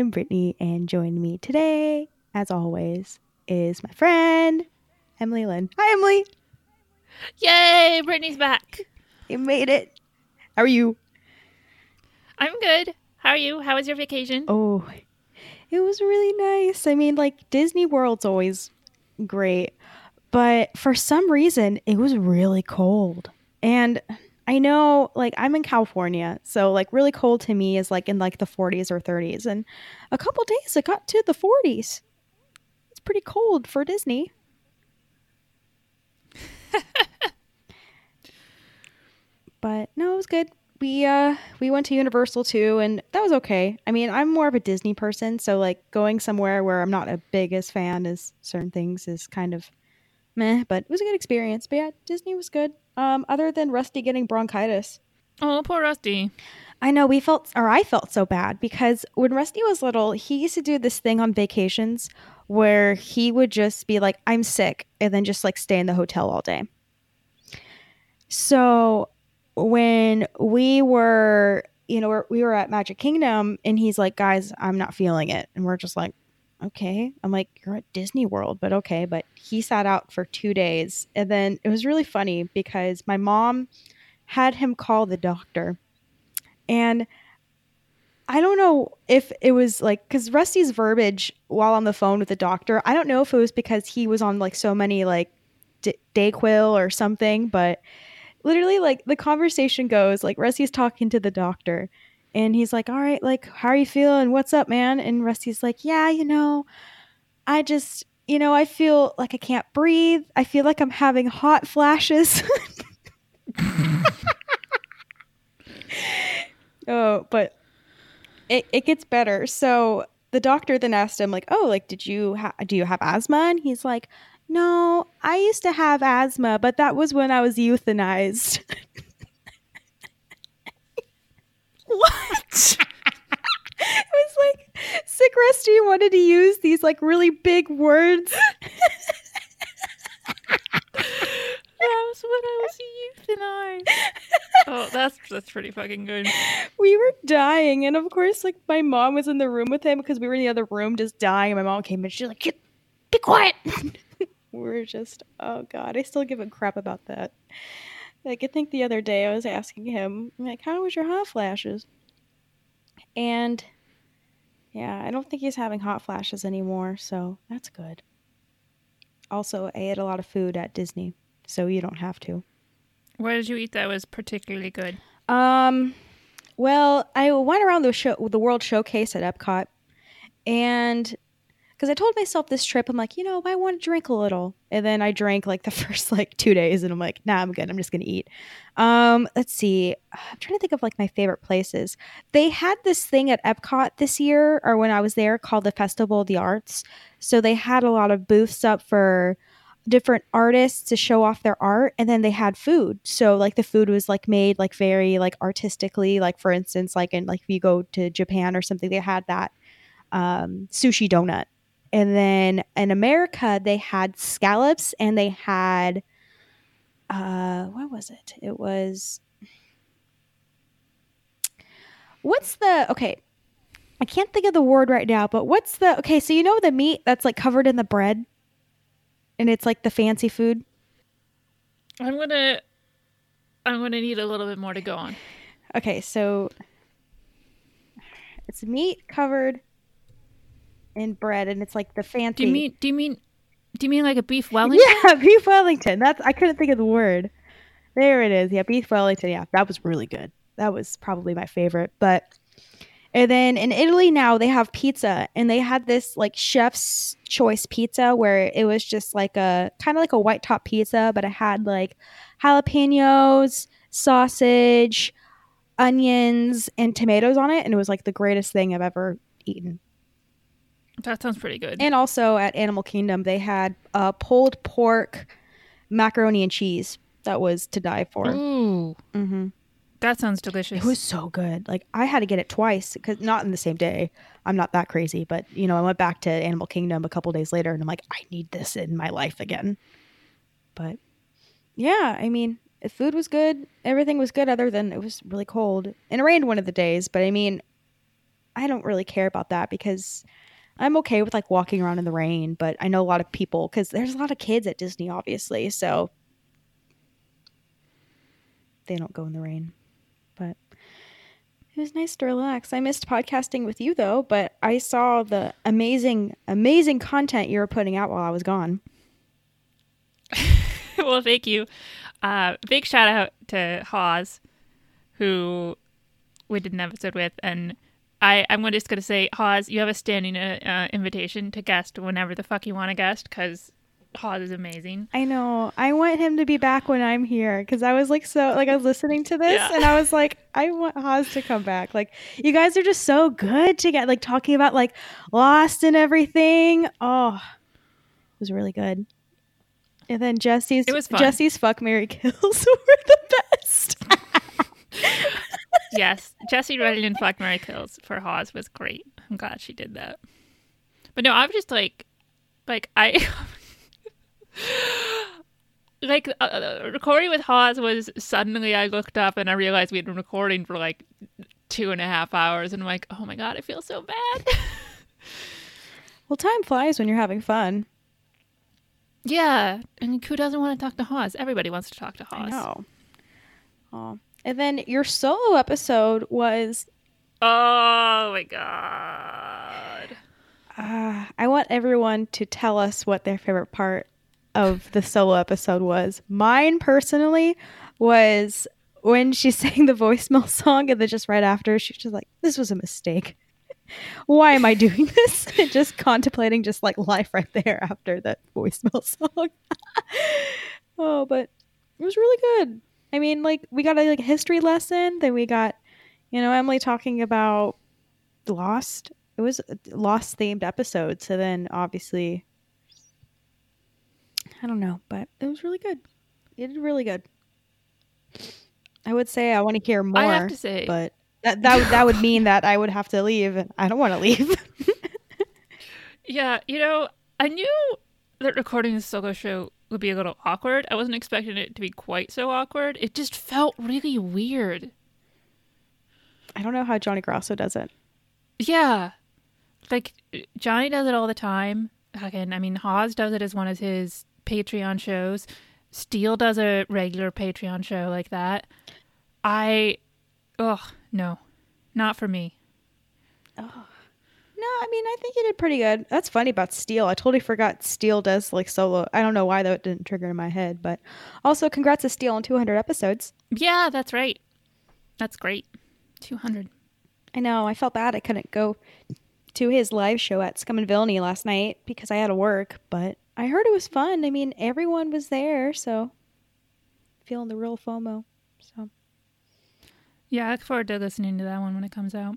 I'm Brittani, and joining me today, as always, is my friend Emily Lynn. Hi, Emily. Yay, Brittani's back. You made it. How are you? I'm good. How are you? How was your vacation? Oh, it was really nice. I mean, like Disney World's always great, but for some reason, it was really cold. And I know, like, I'm in California, so like, really cold to me is like in like the 40s or 30s. And a couple days it got to the 40s. It's pretty cold for Disney. but no, it was good. We uh we went to Universal too, and that was okay. I mean, I'm more of a Disney person, so like going somewhere where I'm not a biggest fan as certain things is kind of meh. But it was a good experience. But yeah, Disney was good. Um, other than Rusty getting bronchitis. Oh, poor Rusty. I know we felt, or I felt so bad because when Rusty was little, he used to do this thing on vacations where he would just be like, I'm sick, and then just like stay in the hotel all day. So when we were, you know, we were at Magic Kingdom and he's like, guys, I'm not feeling it. And we're just like, okay. I'm like, you're at Disney World, but okay. But he sat out for two days. And then it was really funny because my mom had him call the doctor. And I don't know if it was like because Rusty's verbiage while on the phone with the doctor, I don't know if it was because he was on like so many like D- Dayquil or something, but literally like the conversation goes like Rusty's talking to the doctor and he's like, All right, like, how are you feeling? What's up, man? And Rusty's like, Yeah, you know, I just, you know, I feel like I can't breathe. I feel like I'm having hot flashes. oh, but it, it gets better. So the doctor then asked him, like, oh, like, did you ha- do you have asthma? And he's like, no, I used to have asthma, but that was when I was euthanized. What? it was like sick Rusty wanted to use these like really big words. that was when I was euthanized. oh, that's that's pretty fucking good. we were dying, and of course, like my mom was in the room with him because we were in the other room just dying. And my mom came in, she's like, "Be quiet." we were just, oh god, I still give a crap about that. Like I think the other day I was asking him, like, "How was your hot flashes?" And yeah, I don't think he's having hot flashes anymore, so that's good. Also, I ate a lot of food at Disney, so you don't have to. What did you eat that was particularly good? Um, well, I went around the show, the World Showcase at Epcot, and because I told myself this trip, I'm like, you know, I want to drink a little, and then I drank like the first like two days, and I'm like, nah, I'm good. I'm just gonna eat. Um, let's see. I'm trying to think of like my favorite places. They had this thing at Epcot this year, or when I was there, called the Festival of the Arts. So they had a lot of booths up for different artists to show off their art and then they had food so like the food was like made like very like artistically like for instance like in like if you go to japan or something they had that um, sushi donut and then in america they had scallops and they had uh what was it it was What's the okay? I can't think of the word right now, but what's the okay? So you know the meat that's like covered in the bread, and it's like the fancy food. I'm gonna I'm gonna need a little bit more to go on. Okay, so it's meat covered in bread, and it's like the fancy. Do you mean do you mean do you mean like a beef Wellington? Yeah, beef Wellington. That's I couldn't think of the word. There it is. Yeah, beef Wellington. Yeah, that was really good. That was probably my favorite. But and then in Italy now they have pizza and they had this like chef's choice pizza where it was just like a kind of like a white top pizza, but it had like jalapenos, sausage, onions, and tomatoes on it, and it was like the greatest thing I've ever eaten. That sounds pretty good. And also at Animal Kingdom, they had uh, pulled pork, macaroni and cheese that was to die for. Ooh, hmm that sounds delicious. It was so good. Like I had to get it twice because not in the same day. I'm not that crazy, but you know, I went back to Animal Kingdom a couple days later, and I'm like, I need this in my life again. But yeah, I mean, the food was good. Everything was good, other than it was really cold and it rained one of the days. But I mean, I don't really care about that because I'm okay with like walking around in the rain. But I know a lot of people because there's a lot of kids at Disney, obviously, so they don't go in the rain. But it was nice to relax. I missed podcasting with you though, but I saw the amazing, amazing content you were putting out while I was gone. well, thank you. Uh, big shout out to Hawes, who we did an episode with, and I I'm just gonna say, Hawes, you have a standing uh, uh, invitation to guest whenever the fuck you want to guest, because Hawes is amazing. I know. I want him to be back when I'm here because I was like so like I was listening to this Yeah. and I was like I want Hawes to come back. Like you guys are just so good to get like talking about like Lost and everything. Oh, it was really good. And then Jesse's It was fun. Jesse's fuck Mary kills were the best. yes, Jesse Redding in Fuck Mary Kills for Hawes was great. I'm glad she did that. But no, I was just like, like I, like uh, uh, recording with Hawes was suddenly I looked up and I realized we had been recording for like two and a half hours, and I'm like, oh my god, I feel so bad. well, time flies when you're having fun. yeah, and who doesn't want to talk to Hawes? Everybody wants to talk to Hawes. I know. Oh. And then your solo episode was Oh my god. Uh, I want everyone to tell us what their favorite part of the solo episode was. Mine personally was when she sang the voicemail song, and then just right after, she was just like, "This was a mistake. Why am I doing this?" And just contemplating just like life right there after that voicemail song. oh, but it was really good. I mean, like we got a like history lesson. Then we got, you know, Emily talking about Lost. It was a Lost themed episode. So then obviously, I don't know, but it was really good. It did really good. I would say I want to hear more, I have to say, but that that would- that would mean that I would have to leave, and I don't want to leave. Yeah, you know, I knew that recording this solo show would be a little awkward. I wasn't expecting it to be quite so awkward. It just felt really weird. I don't know how Johnny Grosso does it. Yeah. Like Johnny does it all the time. Again, I mean Hawes does it as one of his Patreon shows. Steele does a regular Patreon show like that. I ugh, no. Not for me. No, I mean I think you did pretty good. That's funny about Steel. I totally forgot Steel does like solo. I don't know why that didn't trigger in my head, but also congrats to Steel on 200 episodes. Yeah, that's right. That's great. 200. I know. I felt bad I couldn't go to his live show at Scum and Villainy last night because I had to work, but I heard it was fun. I mean, everyone was there, so feeling the real FOMO. So Yeah, I look forward to listening to that one when it comes out.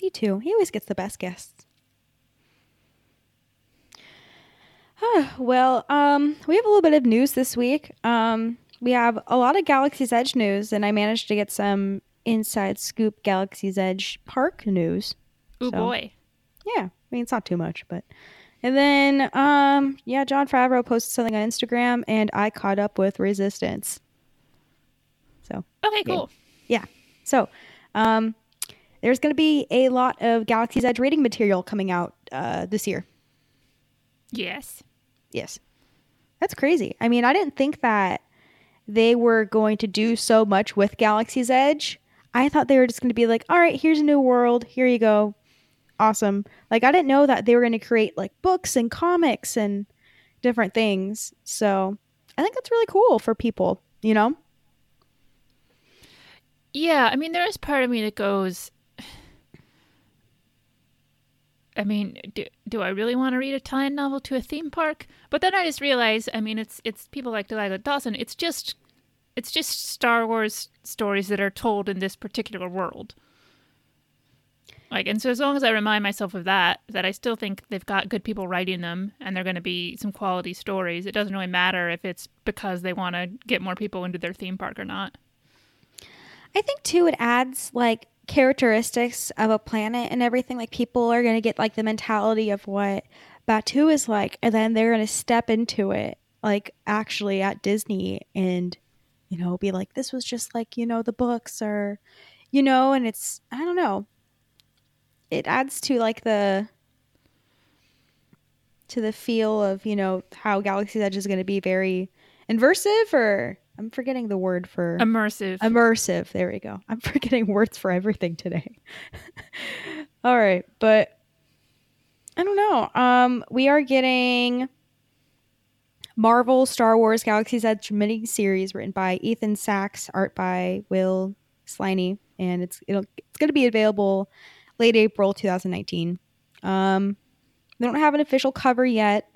Me too. He always gets the best guests. Ah, well, um, we have a little bit of news this week. Um, we have a lot of Galaxy's Edge news, and I managed to get some inside scoop Galaxy's Edge park news. Oh So- boy. Yeah, I mean it's not too much, but and then um yeah, Jon Favreau posted something on Instagram and I caught up with Resistance. So Okay, cool. Yeah. cool. so um there's going to be a lot of Galaxy's Edge rating material coming out uh, this year. Yes. Yes. That's crazy. I mean, I didn't think that they were going to do so much with Galaxy's Edge. I thought they were just going to be like, all right, here's a new world. Here you go. Awesome. Like, I didn't know that they were going to create like books and comics and different things. So I think that's really cool for people, you know? Yeah, I mean, there is part of me that goes. I mean, do, do I really want to read a tie-in novel to a theme park? But then I just realize, I mean, it's it's people like Delilah Dawson. It's just it's just Star Wars stories that are told in this particular world. Like, and so as long as I remind myself of that, that I still think they've got good people writing them and they're going to be some quality stories. It doesn't really matter if it's because they want to get more people into their theme park or not. I think too it adds like characteristics of a planet and everything. Like people are gonna get like the mentality of what Batuu is like, and then they're gonna step into it like actually at Disney and you know be like, this was just like you know the books or you know, and it's I don't know. It adds to like the to the feel of you know how Galaxy's Edge is going to be very inversive or I'm forgetting the word for Immersive. immersive. There we go. I'm forgetting words for everything today. All right, but I don't know. Um, we are getting Marvel Star Wars Galaxy's Edge mini series written by Ethan Sacks, art by Will Sliney, and it's it'll, it's going to be available late April 2019. Um, they don't have an official cover yet.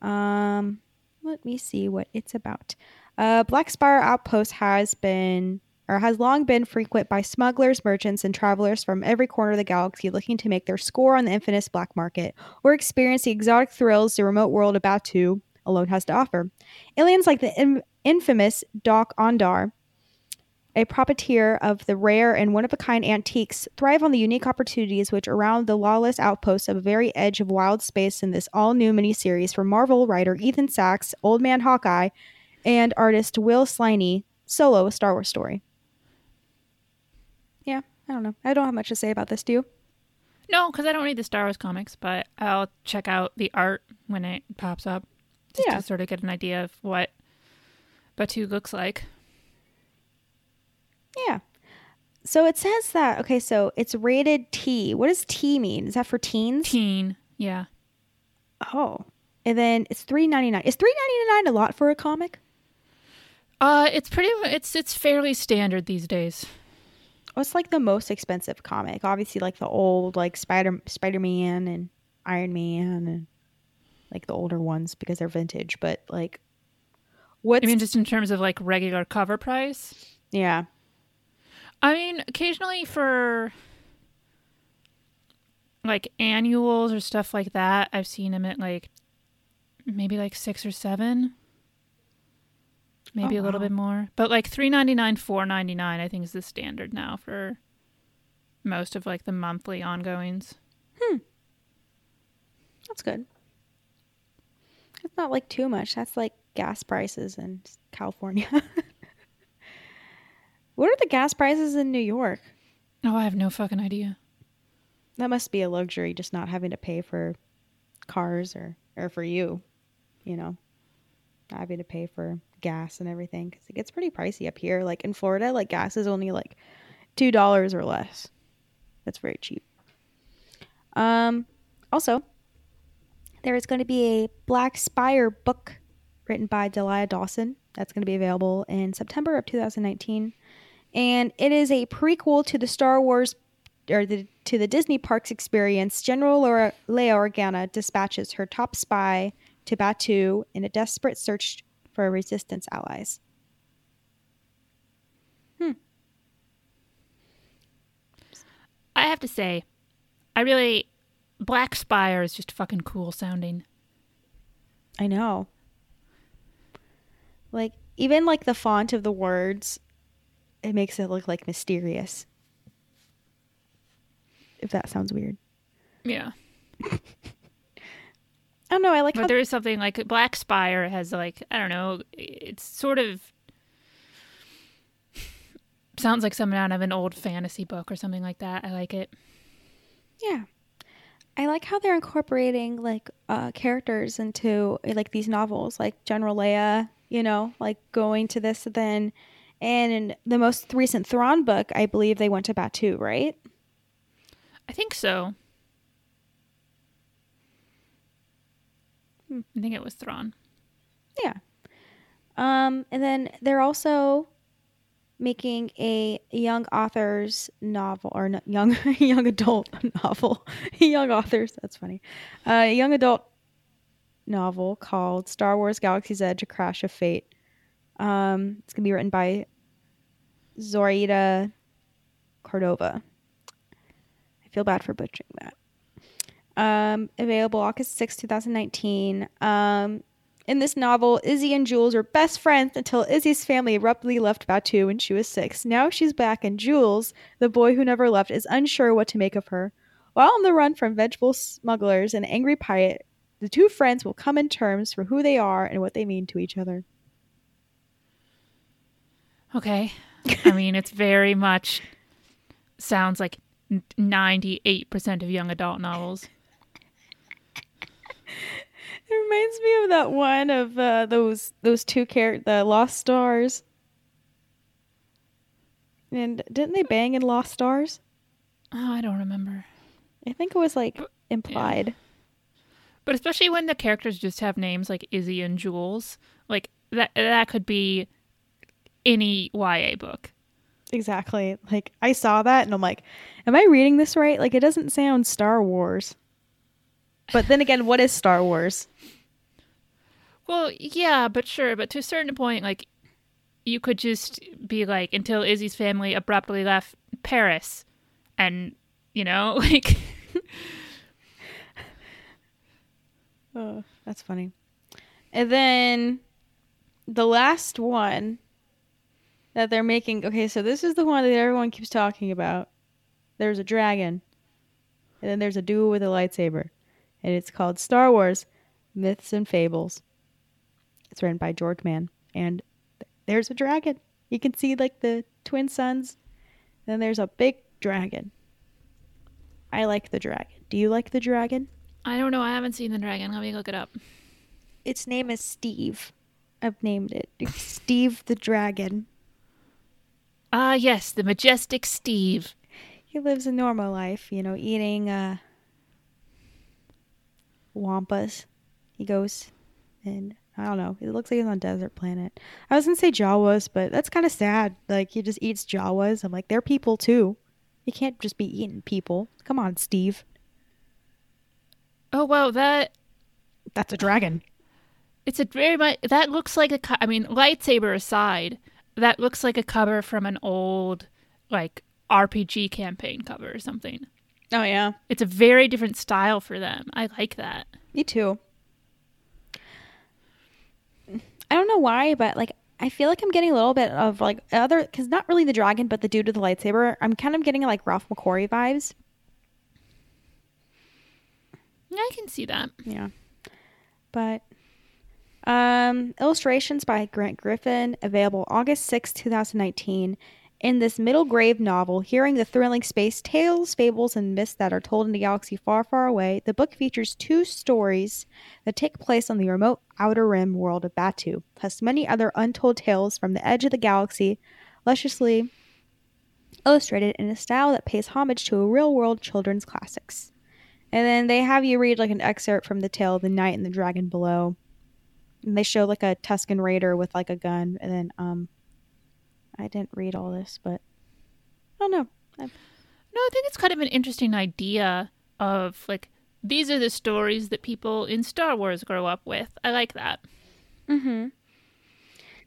Um, let me see what it's about. Uh, Black Spire Outpost has been or has long been frequent by smugglers, merchants, and travelers from every corner of the galaxy looking to make their score on the infamous black market or experience the exotic thrills the remote world of Batuu alone has to offer. Aliens like the in- infamous Doc Ondar, a profiteer of the rare and one of a kind antiques, thrive on the unique opportunities which surround the lawless outposts of a very edge of wild space in this all new miniseries from Marvel writer Ethan Sacks, Old Man Hawkeye, and artist Will Sliney, solo a Star Wars story. Yeah, I don't know. I don't have much to say about this, do you? no, because I don't read the Star Wars comics, but I'll check out the art when it pops up just Yeah. to sort of get an idea of what Batuu looks like. Yeah. So it says that, okay, so it's rated T. What does T mean? Is that for teens? Teen. Yeah. Oh. And then it's three ninety nine. Is three ninety nine a lot for a comic? Uh, it's pretty. It's it's fairly standard these days. What's like the most expensive comic? Obviously, like the old like Spider Spider Man and Iron Man and like the older ones because they're vintage. But like, what? I mean, just in terms of like regular cover price. yeah? I mean, occasionally for like annuals or stuff like that, I've seen them at like maybe like six or seven, maybe Oh, a little wow. bit more. But like three ninety nine, four ninety nine, I think is the standard now for most of like the monthly ongoings. Hmm. That's good. That's not like too much. That's like gas prices in California. what are the gas prices in New York? Oh, I have no fucking idea. That must be a luxury, just not having to pay for cars or or for you, you know, not having to pay for gas and everything because it gets pretty pricey up here. Like in Florida, like gas is only like two dollars or less. That's very cheap. Um, also, there is going to be a Black Spire book written by Delia Dawson. That's going to be available in September of 2019, and it is a prequel to the Star Wars or the to the Disney parks experience. General Laura, Leia Organa dispatches her top spy to Batuu in a desperate search for resistance allies. Hmm. I have to say, I really Black Spire is just fucking cool sounding. I know. Like even like the font of the words, it makes it look like mysterious. If that sounds weird. Yeah. I don't know. I like how But there is something like Black Spire has like I don't know, it's sort of sounds like something out of an old fantasy book or something like that. I like it. Yeah. I like how they're incorporating like uh, characters into like these novels, like General Leia, you know, like going to this then. And in the most recent Thrawn book, I believe they went to Batuu, right? I think so. I think it was Thrawn. Yeah. Um, and then they're also making a young authors novel or no, young young adult novel. young authors, that's funny. A uh, young adult novel called Star Wars Galaxy's Edge: A Crash of Fate. Um, it's gonna be written by Zoraida Cordova. I feel bad for butchering that. Um, available August 6, 2019. Um, in this novel, Izzy and Jules were best friends until Izzy's family abruptly left Batuu when she was six. Now she's back, and Jules, the boy who never left, is unsure what to make of her. While on the run from vegetable smugglers and angry pirate, the two friends will come in terms for who they are and what they mean to each other. Okay. I mean, it's very much sounds like 98% of young adult novels. Reminds me of that one of uh, those those two characters, the Lost Stars. And didn't they bang in Lost Stars? Oh, I don't remember. I think it was like implied. Yeah. But especially when the characters just have names like Izzy and Jules, like that that could be any YA book. Exactly. Like I saw that and I'm like, am I reading this right? Like it doesn't sound Star Wars. But then again, what is Star Wars? Well, yeah, but sure, but to a certain point, like you could just be like until Izzy's family abruptly left Paris, and you know, like. oh, that's funny. And then the last one that they're making. Okay, so this is the one that everyone keeps talking about. There's a dragon, and then there's a duel with a lightsaber and it's called Star Wars Myths and Fables. It's written by George Mann, and there's a dragon. You can see like the twin suns. Then there's a big dragon. I like the dragon. Do you like the dragon? I don't know. I haven't seen the dragon. Let me look it up. Its name is Steve. I've named it Steve the Dragon. Ah, yes, the majestic Steve. He lives a normal life, you know, eating uh, Wampas. He goes and I don't know. It looks like he's on a desert planet. I was gonna say Jawas, but that's kind of sad. Like he just eats Jawas. I'm like, they're people too. You can't just be eating people. Come on, Steve. Oh wow, that that's a dragon. It's a very much that looks like a. I mean, lightsaber aside, that looks like a cover from an old like RPG campaign cover or something. Oh yeah. It's a very different style for them. I like that. Me too. I don't know why, but like I feel like I'm getting a little bit of like other because not really the dragon, but the dude with the lightsaber. I'm kind of getting like Ralph McQuarrie vibes. I can see that. Yeah, but um, illustrations by Grant Griffin available August 6, 2019. In this middle grade novel, hearing the thrilling space tales, fables, and myths that are told in the galaxy far, far away, the book features two stories that take place on the remote outer rim world of Batuu, plus many other untold tales from the edge of the galaxy, lusciously illustrated in a style that pays homage to real world children's classics. And then they have you read like an excerpt from the tale of the knight and the dragon below. And they show like a Tusken raider with like a gun, and then um, I didn't read all this, but I don't know. I've... No, I think it's kind of an interesting idea of like these are the stories that people in Star Wars grow up with. I like that. Mm-hmm.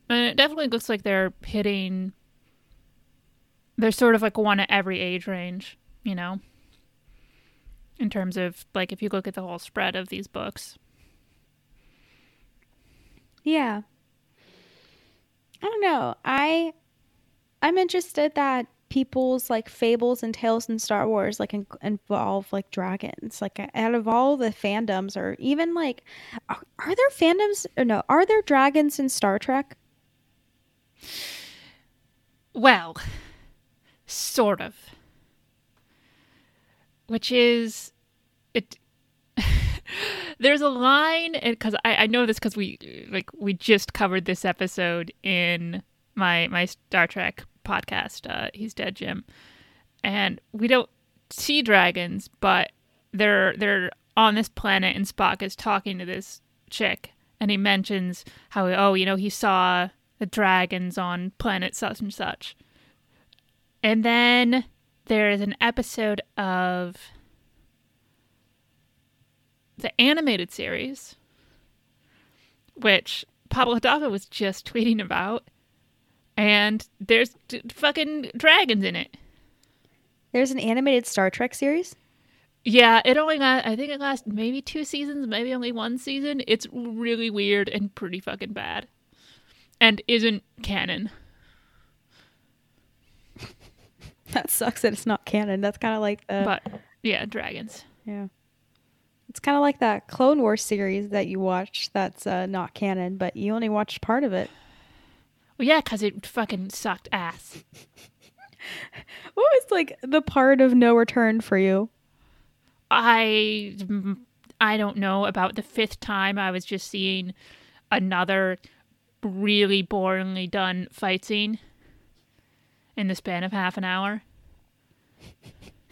And it definitely looks like they're hitting. They're sort of like one at every age range, you know. In terms of like, if you look at the whole spread of these books. Yeah. I don't know. I I'm interested that people's like fables and tales in Star Wars like in- involve like dragons. Like out of all the fandoms, or even like, are, are there fandoms? Or no, are there dragons in Star Trek? Well, sort of. Which is it there's a line because I, I know this because we like we just covered this episode in my my Star Trek podcast. Uh, He's dead, Jim, and we don't see dragons, but they're they're on this planet, and Spock is talking to this chick, and he mentions how oh you know he saw the dragons on planet such and such, and then there is an episode of the animated series, which Pablo Hidalgo was just tweeting about, and there's d- fucking dragons in it. There's an animated Star Trek series. Yeah, it only got, I think it lasted maybe two seasons, maybe only one season. It's really weird and pretty fucking bad. And isn't canon. That sucks that it's not canon. That's kind of like the But yeah, dragons. yeah. It's kind of like that Clone Wars series that you watch. That's uh, not canon, but you only watched part of it. Well, yeah, because it fucking sucked ass. What was like the part of no return for you? I I don't know about the fifth time I was just seeing another really boringly done fight scene in the span of half an hour.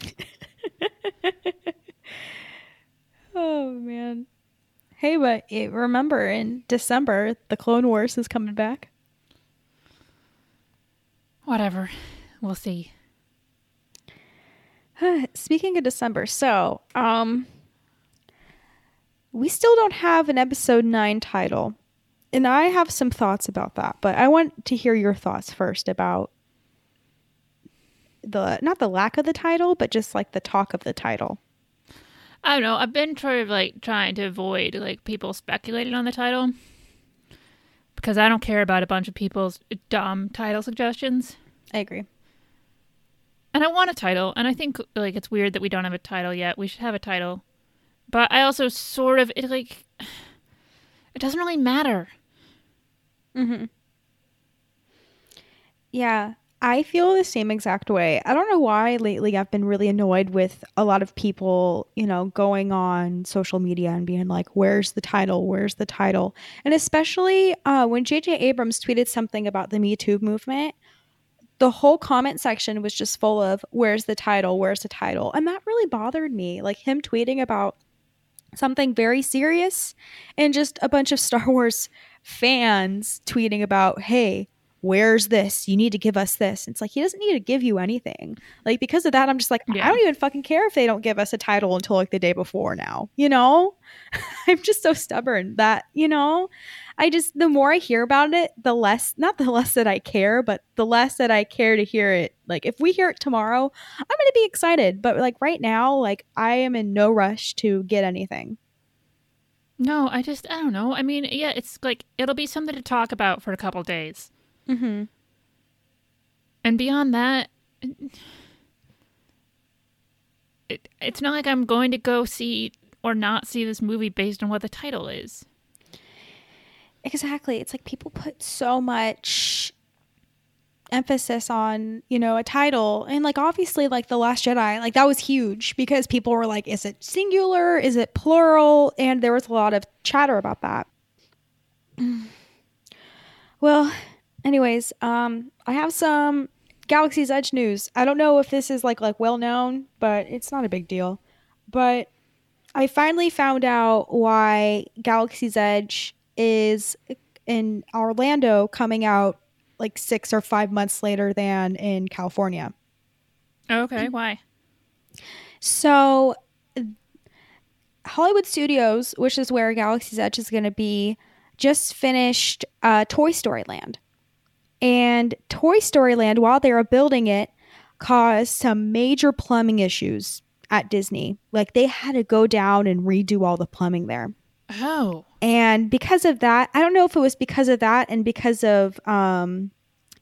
Oh man. Hey, but it, remember in December the Clone Wars is coming back. Whatever. We'll see. Speaking of December, so um we still don't have an episode 9 title. And I have some thoughts about that, but I want to hear your thoughts first about the not the lack of the title, but just like the talk of the title. I don't know. I've been sort of like trying to avoid like people speculating on the title because I don't care about a bunch of people's dumb title suggestions. I agree. And I want a title, and I think like it's weird that we don't have a title yet. We should have a title. But I also sort of it like it doesn't really matter. Mhm. Yeah, I feel the same exact way. I don't know why lately I've been really annoyed with a lot of people, you know, going on social media and being like, "Where's the title? Where's the title?" And especially uh, when J.J. Abrams tweeted something about the Me Too movement, the whole comment section was just full of, "Where's the title? Where's the title?" And that really bothered me. Like him tweeting about something very serious and just a bunch of Star Wars fans tweeting about, "Hey, where's this? You need to give us this." And It's like he doesn't need to give you anything. Like because of that, I'm just like, Yeah. I don't even fucking care if they don't give us a title until like the day before now. You know? I'm just so stubborn that, you know, I just the more I hear about it, the less not the less that I care, but the less that I care to hear it. Like if we hear it tomorrow, I'm going to be excited, but like right now, like I am in no rush to get anything. No, I just I don't know. I mean, yeah, it's like it'll be something to talk about for a couple days. Mhm. And beyond that, it, it's not like I'm going to go see or not see this movie based on what the title is. Exactly. It's like people put so much emphasis on, you know, a title. And like obviously like The Last Jedi, like that was huge because people were like, is it singular? Is it plural? And there was a lot of chatter about that. Well, anyways, um I have some Galaxy's Edge news. I don't know if this is like like well known, but it's not a big deal. But I finally found out why Galaxy's Edge is in Orlando coming out like six or five months later than in California. Okay, why? So, Hollywood Studios, which is where Galaxy's Edge is going to be, just finished uh, Toy Story Land. And Toy Story Land, while they were building it, caused some major plumbing issues at Disney. Like they had to go down and redo all the plumbing there. Oh, And because of that, I don't know if it was because of that and because of um,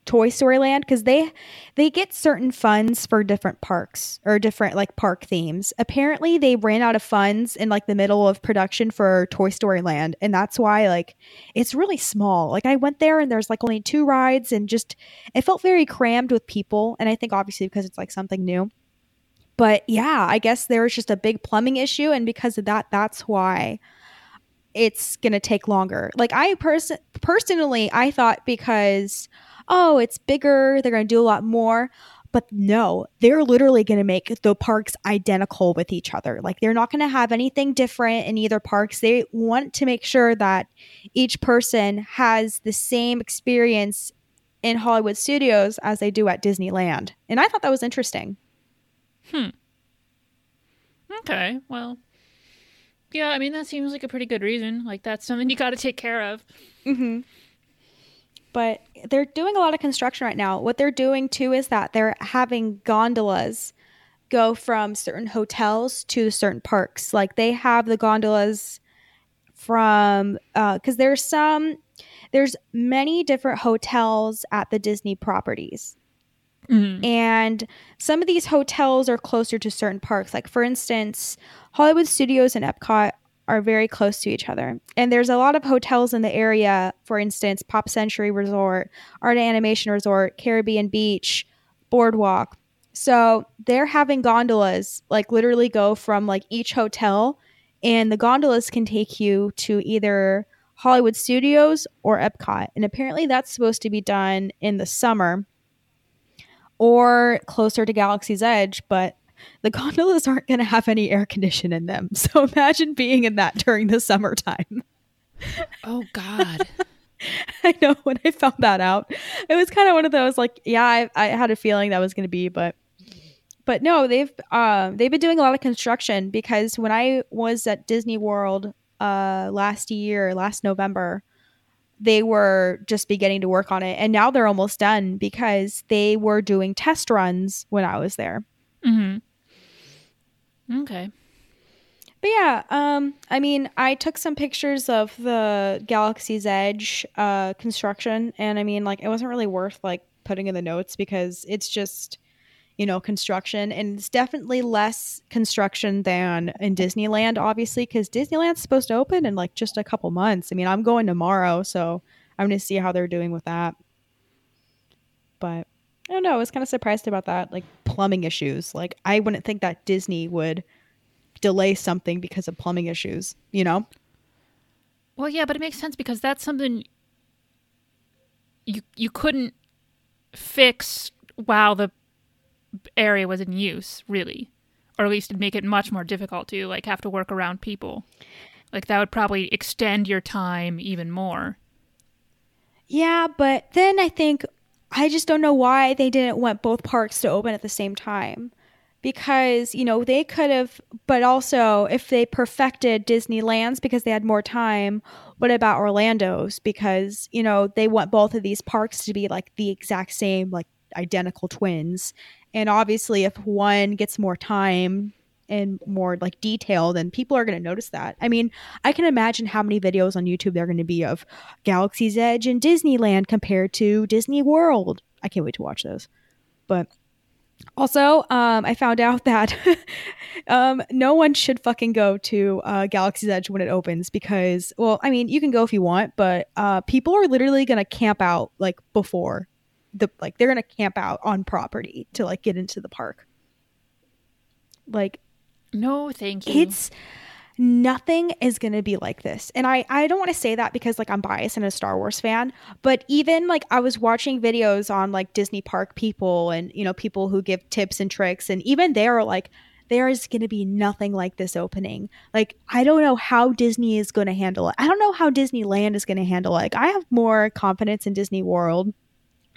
Toy Story Land because they they get certain funds for different parks or different like park themes. Apparently, they ran out of funds in like the middle of production for Toy Story Land, and that's why like it's really small. Like I went there and there's like only two rides, and just it felt very crammed with people. And I think obviously because it's like something new. But yeah, I guess there was just a big plumbing issue, and because of that, that's why it's gonna take longer. Like I person personally, I thought because oh, it's bigger, they're going to do a lot more. But no, they're literally going to make the parks identical with each other. Like they're not going to have anything different in either parks. They want to make sure that each person has the same experience in Hollywood studios as they do at Disneyland. And I thought that was interesting. Hmm. Okay. Well, yeah, I mean, that seems like a pretty good reason. Like, that's something you got to take care of. Mm-hmm but they're doing a lot of construction right now. What they're doing too is that they're having gondolas go from certain hotels to certain parks. Like they have the gondolas from because uh, there's some there's many different hotels at the Disney properties. Mm-hmm. And some of these hotels are closer to certain parks. Like, for instance, Hollywood Studios and Epcot are very close to each other. And there's a lot of hotels in the area, for instance, Pop Century Resort, Art Animation Resort, Caribbean Beach, Boardwalk. So they're having gondolas like literally go from like each hotel, and the gondolas can take you to either Hollywood Studios or Epcot. And apparently that's supposed to be done in the summer or closer to Galaxy's Edge, but the gondolas aren't going to have any air condition in them. So imagine being in that during the summertime. Oh God. I know when I found that out, it was kind of one of those like, yeah, I, I had a feeling that was going to be, but but no, they've um they've been doing a lot of construction because when I was at Disney World uh last year, last November, they were just beginning to work on it, and now they're almost done because they were doing test runs when I was there. Mm-hmm. Okay. But yeah, um, I mean, I took some pictures of the Galaxy's Edge uh, construction, and I mean, like, it wasn't really worth like putting in the notes because it's just, you know, construction, and it's definitely less construction than in Disneyland, obviously, because Disneyland's supposed to open in like just a couple months. I mean, I'm going tomorrow, so I'm gonna see how they're doing with that. But I don't know. I was kind of surprised about that, like plumbing issues. Like I wouldn't think that Disney would delay something because of plumbing issues. You know? Well, yeah, but it makes sense because that's something you you couldn't fix while the area was in use, really, or at least it'd make it much more difficult to like have to work around people. Like that would probably extend your time even more. Yeah, but then I think I just don't know why they didn't want both parks to open at the same time. Because, you know, they could have, but also if they perfected Disneyland's because they had more time, what about Orlando's? Because, you know, they want both of these parks to be like the exact same, like identical twins. And obviously, if one gets more time and more like detailed and people are going to notice that. I mean, I can imagine how many videos on YouTube there are going to be of Galaxy's Edge and Disneyland compared to Disney World. I can't wait to watch those. But also, um, I found out that um, no one should fucking go to uh, Galaxy's Edge when it opens because, well, I mean, you can go if you want, but uh, people are literally going to camp out like before the like they're going to camp out on property to like get into the park. Like no, thank you. It's nothing is going to be like this. And I I don't want to say that because like I'm biased and a Star Wars fan, but even like I was watching videos on like Disney park people and you know people who give tips and tricks and even they're like there is going to be nothing like this opening. Like I don't know how Disney is going to handle it. I don't know how Disneyland is going to handle it. Like I have more confidence in Disney World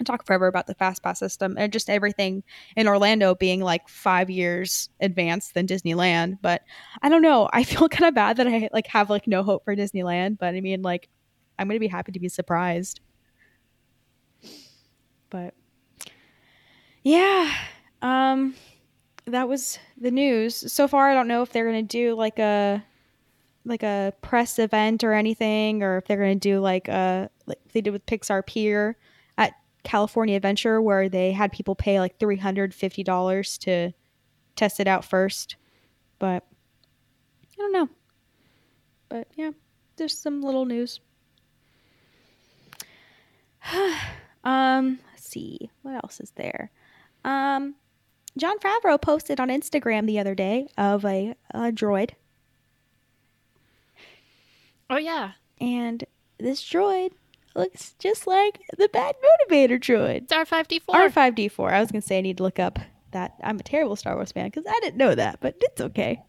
talk forever about the fast pass system and just everything in Orlando being like five years advanced than Disneyland. But I don't know. I feel kind of bad that I like have like no hope for Disneyland. But I mean, like, I'm gonna be happy to be surprised. But yeah, um, that was the news so far. I don't know if they're gonna do like a like a press event or anything, or if they're gonna do like a like they did with Pixar Pier California Adventure where they had people pay like three hundred fifty dollars to test it out first. But I don't know. But yeah, there's some little news. um, let's see what else is there. Um, Jon Favreau posted on Instagram the other day of a, a droid, Oh yeah, and this droid looks just like the Bad Motivator droid. it's R five D four. R5D4. I was going to say I need to look up that. I'm a terrible Star Wars fan because I didn't know that, but it's okay.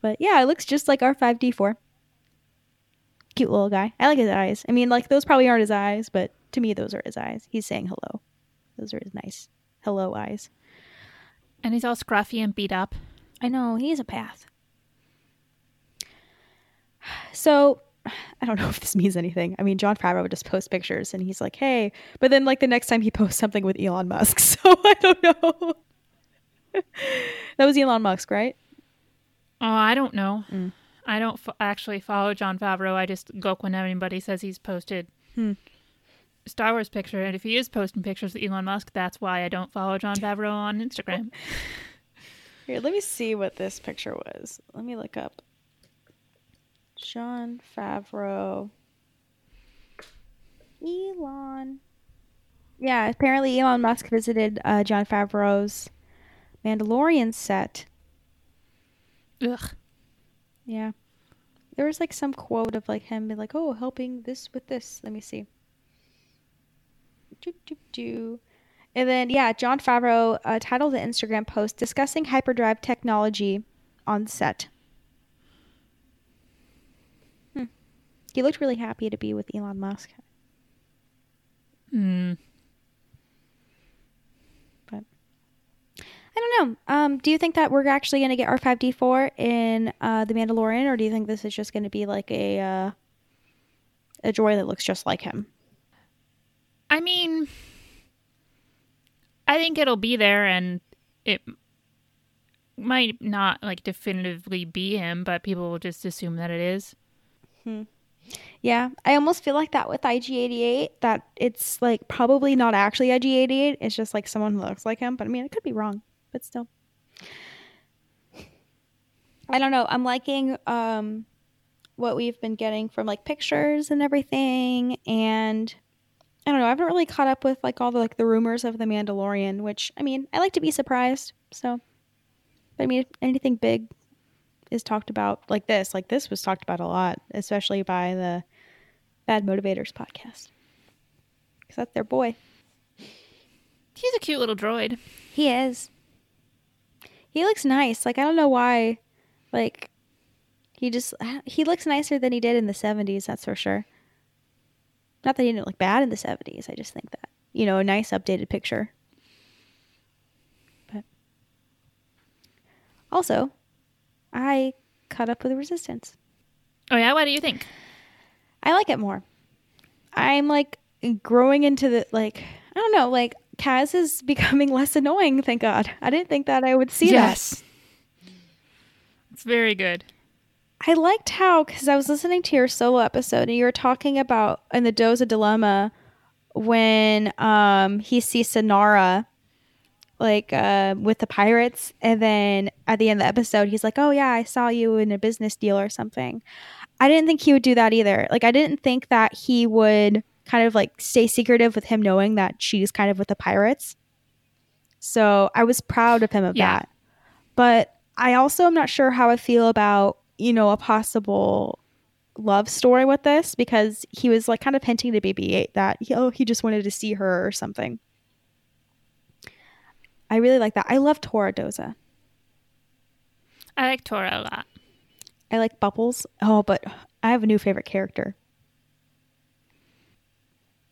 But yeah, it looks just like R5D4. Cute little guy. I like his eyes. I mean, like, those probably aren't his eyes, but to me, those are his eyes. He's saying hello. Those are his nice hello eyes. And he's all scruffy and beat up. I know, he's a path. So, I don't know if this means anything. I mean, Jon Favreau would just post pictures and he's like, hey, but then, like, the next time he posts something with Elon Musk. So, I don't know. that was Elon Musk, right? Oh, I don't know. Mm. I don't f- actually follow Jon Favreau. I just go when anybody says he's posted Hmm. Star Wars picture, and if he is posting pictures of Elon Musk, that's why I don't follow Jon Favreau on Instagram. Here, let me see what this picture was. Let me look up. Jon Favreau. Elon. Yeah, apparently Elon Musk visited uh, Jon Favreau's Mandalorian set. Ugh. Yeah. There was like some quote of like him being like, oh, helping this with this. Let me see. Do, do, do. And then, yeah, Jon Favreau uh, titled the Instagram post discussing hyperdrive technology on set. He looked really happy to be with Elon Musk. Hmm. But I don't know. Um, do you think that we're actually going to get R5D4 in uh, The Mandalorian, or do you think this is just going to be like a uh, a droid that looks just like him? I mean, I think it'll be there, and it might not like definitively be him, but people will just assume that it is. Yeah, I almost feel like that with IG88 that it's like probably not actually IG88. It's just like someone who looks like him. But I mean, it could be wrong, but still. I don't know. I'm liking um, what we've been getting from like pictures and everything, and I don't know. I haven't really caught up with like all the like the rumors of the Mandalorian, which I mean, I like to be surprised. So, but I mean, anything big is talked about like this, like this was talked about a lot, especially by the Bad Motivators podcast, because that's their boy. He's a cute little droid. He is. He looks nice. Like I don't know why, like he just he looks nicer than he did in the seventies. That's for sure. Not that he didn't look bad in the seventies. I just think that you know a nice updated picture. But also, I caught up with the Resistance. Oh yeah, what do you think? I like it more. I'm like growing into the like I don't know, like Kaz is becoming less annoying, thank God. I didn't think that I would see that. It's very good. I liked how because I was listening to your solo episode and you were talking about in the Doza dilemma when um he sees Synara like uh with the pirates and then at the end of the episode he's like, Oh yeah, I saw you in a business deal or something. I didn't think he would do that either. Like I didn't think that he would kind of like stay secretive with him knowing that she's kind of with the pirates. So I was proud of him of Yeah. that. But I also am not sure how I feel about, you know, a possible love story with this because he was like kind of hinting to BB 8 that, oh, he just wanted to see her or something. I really like that. I love Tora Doza. I like Tora a lot. I like Bubbles. Oh, but I have a new favorite character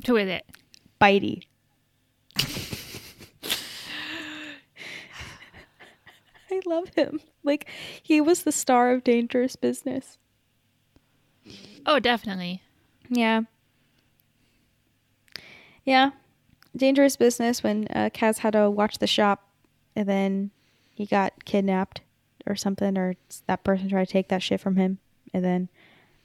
Who is it? Bitey. I love him. Like, he was the star of Dangerous Business. Oh, definitely. Yeah. Yeah. Dangerous Business when uh, Kaz had to watch the shop and then he got kidnapped or something, or that person tried to take that shit from him. And then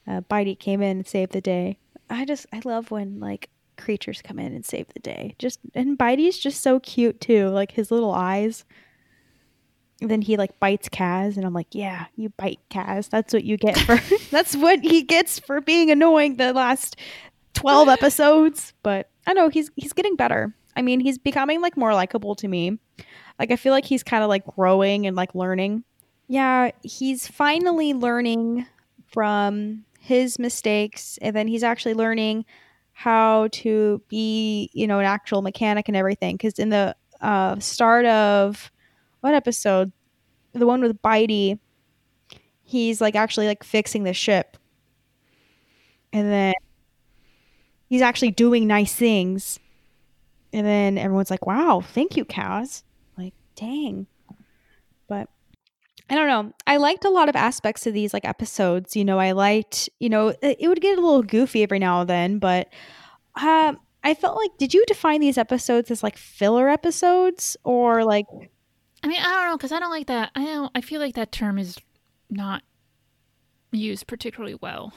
uh, Bitey came in and saved the day. I just, I love when, like, creatures come in and save the day. Just and Bitey's just so cute too. Like his little eyes. And then he like bites Kaz, and I'm like, yeah, you bite Kaz. That's what you get for. that's what he gets for being annoying the last twelve episodes. But I know he's he's getting better. I mean, he's becoming like more likable to me. Like I feel like he's kind of like growing and like learning. Yeah, he's finally learning from his mistakes, and then he's actually learning how to be, you know, an actual mechanic and everything. Because in the uh, start of what episode? The one with Bitey, he's like actually like fixing the ship. And then he's actually doing nice things. And then everyone's like, wow, thank you, Kaz. Like, dang. But I don't know. I liked a lot of aspects of these like episodes. You know, I liked, you know, it, it would get a little goofy every now and then, but um I felt like did you define these episodes as like filler episodes or like I mean, I don't know because I don't like that. I don't. I feel like that term is not used particularly well.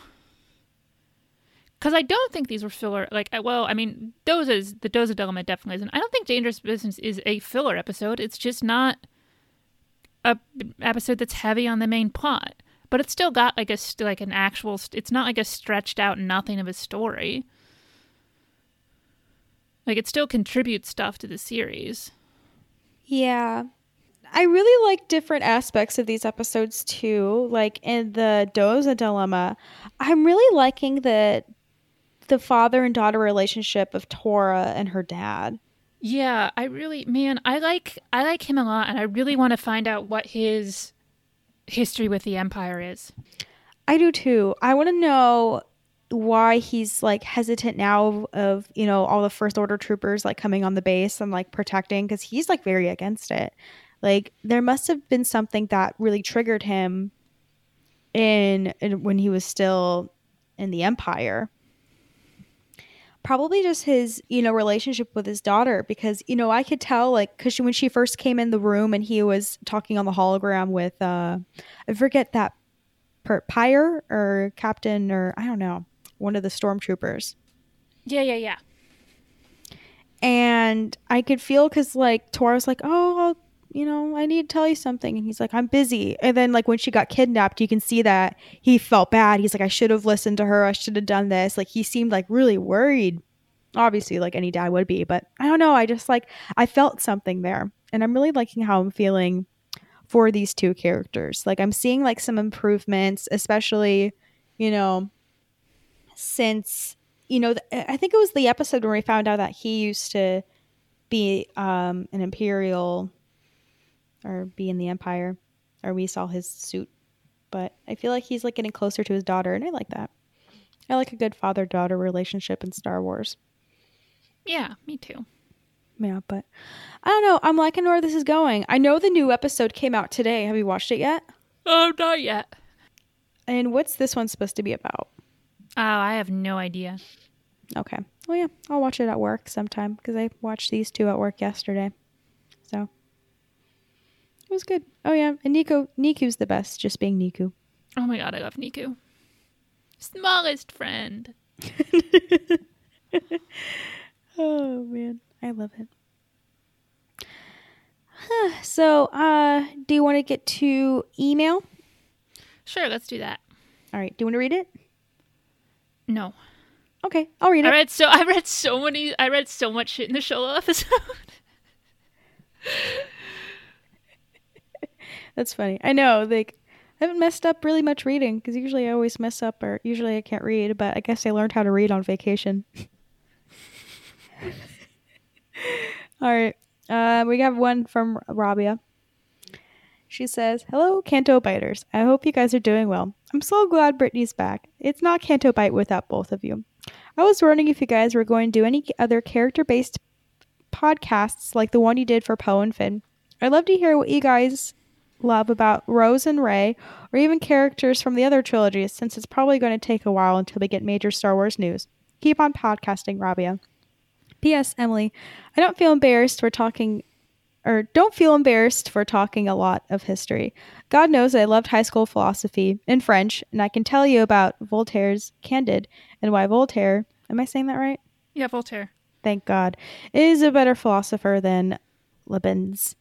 Because I don't think these were filler. Like, uh, well, I mean, those is the Doza Dilemma definitely isn't. I don't think Dangerous Business is a filler episode. It's just not a episode that's heavy on the main plot. But it's still got like a like an actual. It's not like a stretched out nothing of a story. Like it still contributes stuff to the series. Yeah. I really like different aspects of these episodes too. Like in the Doza dilemma, I'm really liking the the father and daughter relationship of Tora and her dad. Yeah, I really man, I like I like him a lot and I really want to find out what his history with the empire is. I do too. I want to know why he's like hesitant now of, of, you know all the first order troopers like coming on the base and like protecting because he's like very against it. Like there must have been something that really triggered him in, in when he was still in the empire. Probably just his, you know, relationship with his daughter because you know I could tell like because when she first came in the room and he was talking on the hologram with uh I forget that per Pyre or Captain or I don't know, one of the stormtroopers. Yeah, yeah, yeah. And I could feel because like Tora's like, oh, I'll, you know, I need to tell you something. And he's like, I'm busy. And then like when she got kidnapped, you can see that he felt bad. He's like, I should have listened to her. I should have done this. Like he seemed like really worried. Obviously, like any dad would be, but I don't know. I just like I felt something there. And I'm really liking how I'm feeling for these two characters. Like I'm seeing like some improvements, especially, you know, since you know, I think it was the episode where we found out that he used to be um, an imperial or be in the empire, or we saw his suit. But I feel like he's like getting closer to his daughter, and I like that. I like a good father daughter relationship in Star Wars. Yeah, me too. Yeah, but I don't know. I'm liking where this is going. I know the new episode came out today. Have you watched it yet? Oh, not yet. And what's this one supposed to be about? Oh, I have no idea. Okay. Well, yeah, I'll watch it at work sometime because I watched these two at work yesterday. So it was good. Oh yeah, and Nico, Neeku's the best, just being Neeku. Oh my god, I love Neeku. Smallest friend. Oh man, I love it. so, uh, do you want to get to email? Sure, let's do that. All right. Do you want to read it? No. Okay, I'll read it. I read so I read so many I read so much shit in the solo episode. That's funny. I know. Like, I haven't messed up really much reading because usually I always mess up, or usually I can't read. But I guess I learned how to read on vacation. All right. Uh, we have one from Raabiah. She says, Hello, Canto Biters. I hope you guys are doing well. I'm so glad Brittani's back. It's not Canto Bight without both of you. I was wondering if you guys were going to do any other character based podcasts like the one you did for Poe and Finn. I'd love to hear what you guys love about Rose and Rey, or even characters from the other trilogies, since it's probably going to take a while until we get major Star Wars news. Keep on podcasting, Raabiah. P.S. Emily, I don't feel embarrassed for talking, or don't feel embarrassed for talking a lot of history. God knows I loved high school philosophy and French, and I can tell you about Voltaire's Candide and why Voltaire. Am I saying that right? Yeah, Voltaire. Thank God. Is a better philosopher than Leibniz.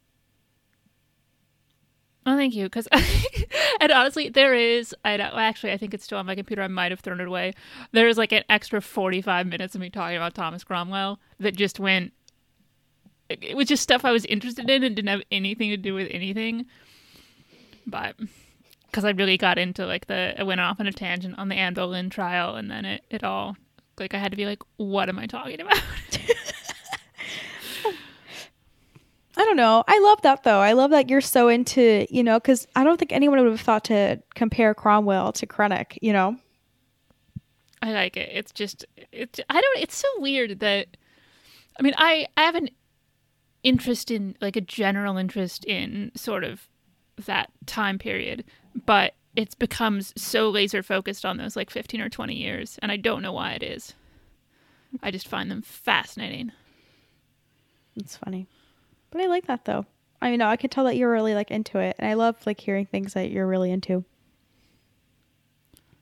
Oh, thank you. Because, and honestly, there is. I actually, I think it's still on my computer. I might have thrown it away. There is like an extra forty-five minutes of me talking about Thomas Cromwell that just went. It it was just stuff I was interested in and didn't have anything to do with anything. But because I really got into like the, I went off on a tangent on the Anne Boleyn trial, and then it it all like I had to be like, what am I talking about? I don't know. I love that though. I love that you're so into, you know, because I don't think anyone would have thought to compare Cromwell to Krennic, you know? I like it. It's just it's I don't it's so weird that I mean I I have an interest in like a general interest in sort of that time period, but it's becomes so laser focused on those like 15 or 20 years and I don't know why it is. I just find them fascinating. It's funny. But I like that though. I mean, I can tell that you're really like into it. And I love like hearing things that you're really into.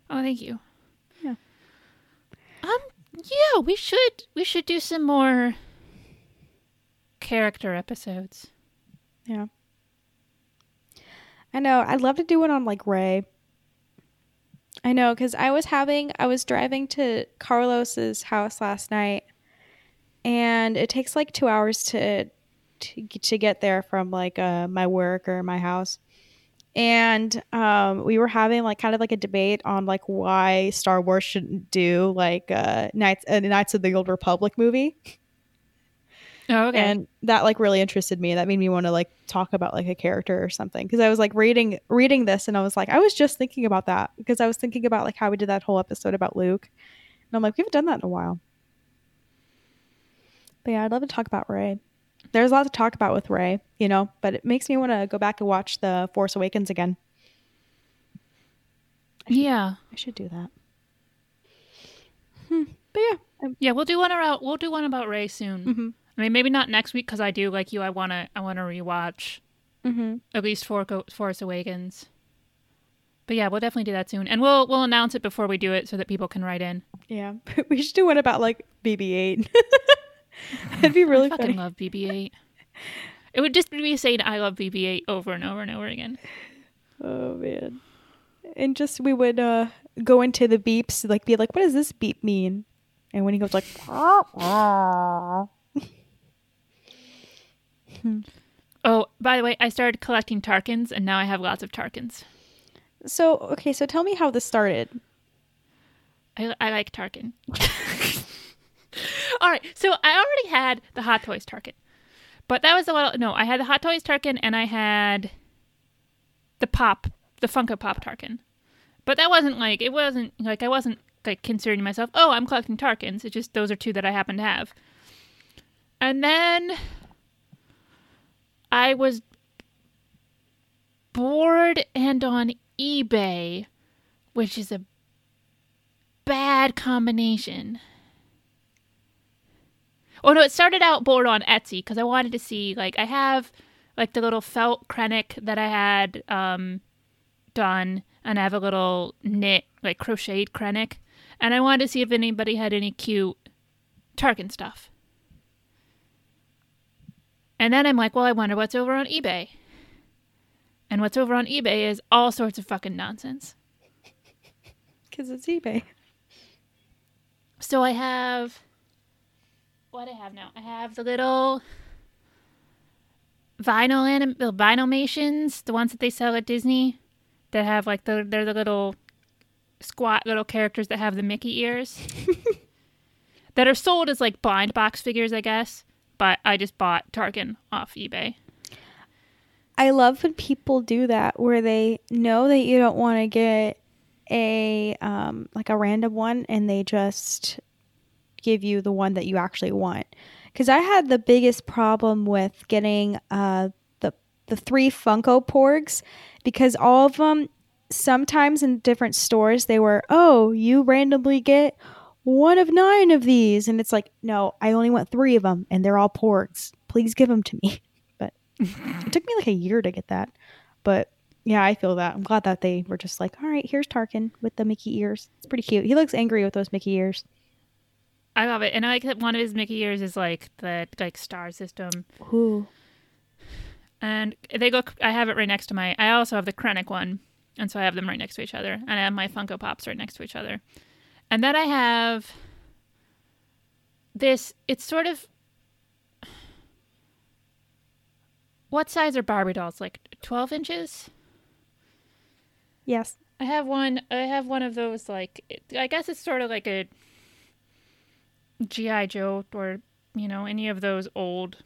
Oh, thank you. Yeah. Um yeah, we should we should do some more character episodes. Yeah. I know. I'd love to do one on like Rey. I know because I was having, I was driving to Carlos's house last night, and it takes like two hours to to, to get there from like uh, my work or my house. And um, we were having like kind of like a debate on like why Star Wars shouldn't do like uh, Knights uh, Knights of the Old Republic movie. Oh, okay. and that like really interested me that made me want to like talk about like a character or something because i was like reading reading this and i was like i was just thinking about that because i was thinking about like how we did that whole episode about luke and i'm like we haven't done that in a while but yeah i'd love to talk about rey there's a lot to talk about with rey you know but it makes me want to go back and watch the force awakens again yeah. i should do that hmm. but yeah Yeah, we'll do one about we'll do one about Rey soon. mm-hmm. I mean, maybe not next week because I do like you. I wanna I wanna rewatch Mm-hmm. at least For- Force Awakens. But yeah, we'll definitely do that soon, and we'll we'll announce it before we do it so that people can write in. yeah we should do one about like bb8 that'd be really I fucking funny love BB-8. It would just be me saying I love BB-8 over and over and over again. Oh man. And just we would uh go into the beeps, like be like, what does this beep mean? And when he goes like Oh, by the way, I started collecting Tarkins, and now I have lots of Tarkins. So okay, so tell me how this started. I, I like Tarkin. All right, so I already had the Hot Toys Tarkin, but that was a little no. I had the Hot Toys Tarkin, and I had the Pop, the Funko Pop Tarkin, but that wasn't like it wasn't like I wasn't like considering myself. Oh, I'm collecting Tarkins. It's just those are two that I happen to have. And then I was bored and on eBay, which is a bad combination. Oh no, it started out bored on Etsy because I wanted to see like I have like the little felt Krennic that I had um done, and I have a little knit like crocheted Krennic, and I wanted to see if anybody had any cute Tarkin stuff. And then I'm like, well, I wonder what's over on eBay. And what's over on eBay is all sorts of fucking nonsense. Because it's eBay. So I have what I have now? I have the little vinyl anim- the vinylmations, the ones that they sell at Disney that have like the they're the little squat little characters that have the Mickey ears. that are sold as like blind box figures, I guess. But I just bought Tarkin off eBay. I love when people do that where they know that you don't want to get a um like a random one and they just give you the one that you actually want. Cuz I had the biggest problem with getting uh the the three Funko Porgs because all of them sometimes in different stores they were, "Oh, you randomly get one of 9 of these." And it's like, "No, I only want 3 of them and they're all Porgs. Please give them to me." But it took me like a year to get that. But yeah, I feel that. I'm glad that they were just like, all right, here's Tarkin with the Mickey ears. It's pretty cute. He looks angry with those Mickey ears. I love it, and I like that one of his Mickey ears is like the like star system, Ooh. and they go. I have it right next to my. I also have the Krennic one, and so I have them right next to each other, and I have my Funko Pops right next to each other, and then I have this. It's sort of. What size are Barbie dolls? Like twelve inches. Yes. I have one. I have one of those. Like I guess it's sort of like a GI Joe or you know any of those old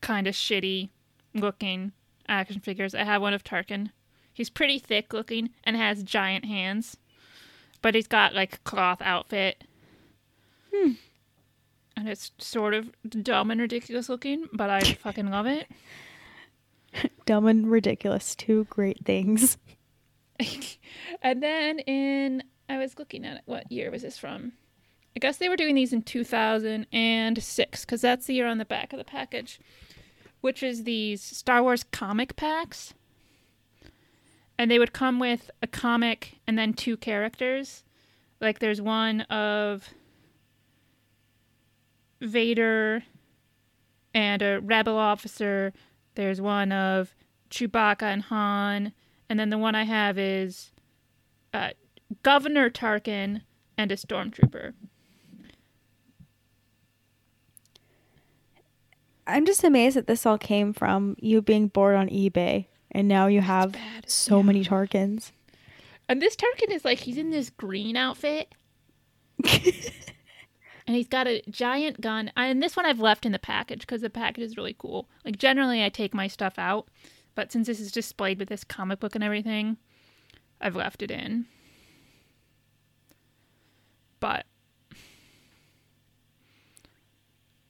kind of shitty looking action figures. I have one of Tarkin. He's pretty thick looking and has giant hands, but he's got like cloth outfit. Hmm. And it's sort of dumb and ridiculous looking, but I fucking love it. Dumb and ridiculous. Two great things. and then in I was looking at it, what year was this from? I guess they were doing these in 2006 because that's the year on the back of the package, which is these Star Wars comic packs. And they would come with a comic and then two characters. Like there's one of Vader and a rebel officer. There's one of Chewbacca and Han. And then the one I have is uh, Governor Tarkin and a stormtrooper. I'm just amazed that this all came from you being bored on eBay, and now you have so many Tarkins. And this Tarkin is like he's in this green outfit. and he's got a giant gun. And this one I've left in the package because the package is really cool. Like generally I take my stuff out, but since this is displayed with this comic book and everything, I've left it in. But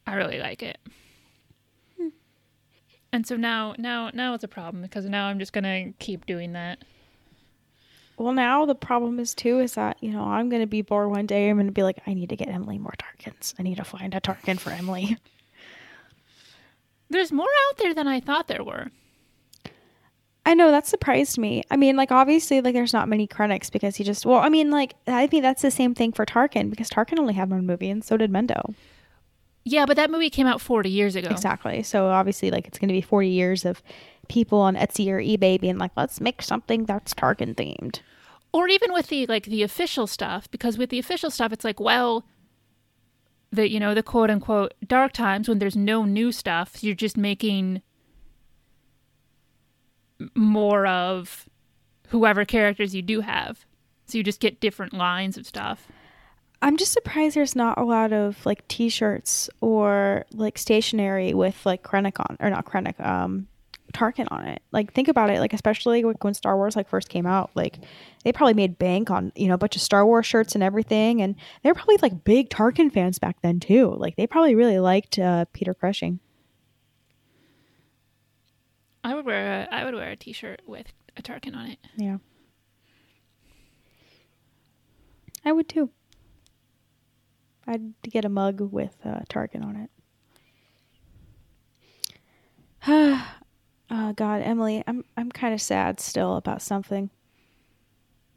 I really like it. Hmm. And so now now now it's a problem because now I'm just gonna keep doing that. Well, now the problem is too is that you know I'm gonna be bored one day. I'm gonna be like, I need to get Emily more Tarkins. I need to find a Tarkin for Emily. There's more out there than I thought there were. I know that surprised me. I mean, like obviously, like there's not many Krennics because he just. Well, I mean, like I think that's the same thing for Tarkin because Tarkin only had one movie and so did Mendo. Yeah, but that movie came out 40 years ago. Exactly. So obviously, like it's gonna be 40 years of people on Etsy or eBay being like, let's make something that's Tarkin themed. Or even with the like the official stuff because with the official stuff it's like, well, the you know, the quote unquote dark times when there's no new stuff, you're just making more of whoever characters you do have. So you just get different lines of stuff. I'm just surprised there's not a lot of like T-shirts or like stationery with like Krennic on or not Krennic, um, Tarkin on it. Like think about it, like especially like when Star Wars like first came out, like they probably made bank on you know a bunch of Star Wars shirts and everything, and they're probably like big Tarkin fans back then too. Like they probably really liked uh, Peter Cushing. I would wear a I would wear a t-shirt with a Tarkin on it. Yeah, I would too. I'd get a mug with uh, Tarkin on it. oh God, Emily, I'm I'm kind of sad still about something.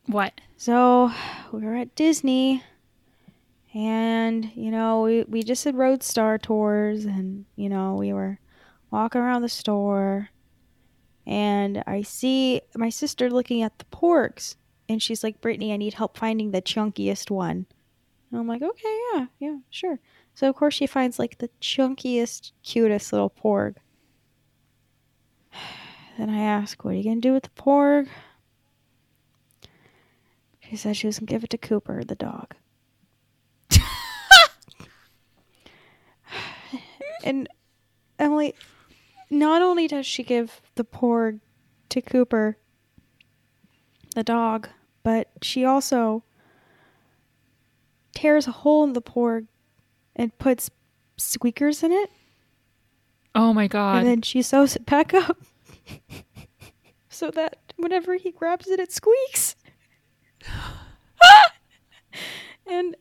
What? So we were at Disney, and you know we we just did Roadstar tours, and you know we were walking around the store, and I see my sister looking at the porgs, and she's like, "Brittani, I need help finding the chunkiest one." And I'm like, "Okay, yeah, yeah, sure." So of course she finds like the chunkiest, cutest little porg. Then I ask, "What are you gonna do with the porg?" She said she was gonna give it to Cooper, the dog. and Emily, not only does she give the porg to Cooper, the dog, but she also tears a hole in the porg and puts squeakers in it, Oh my god. and then she sews it back up so that whenever he grabs it, it squeaks. and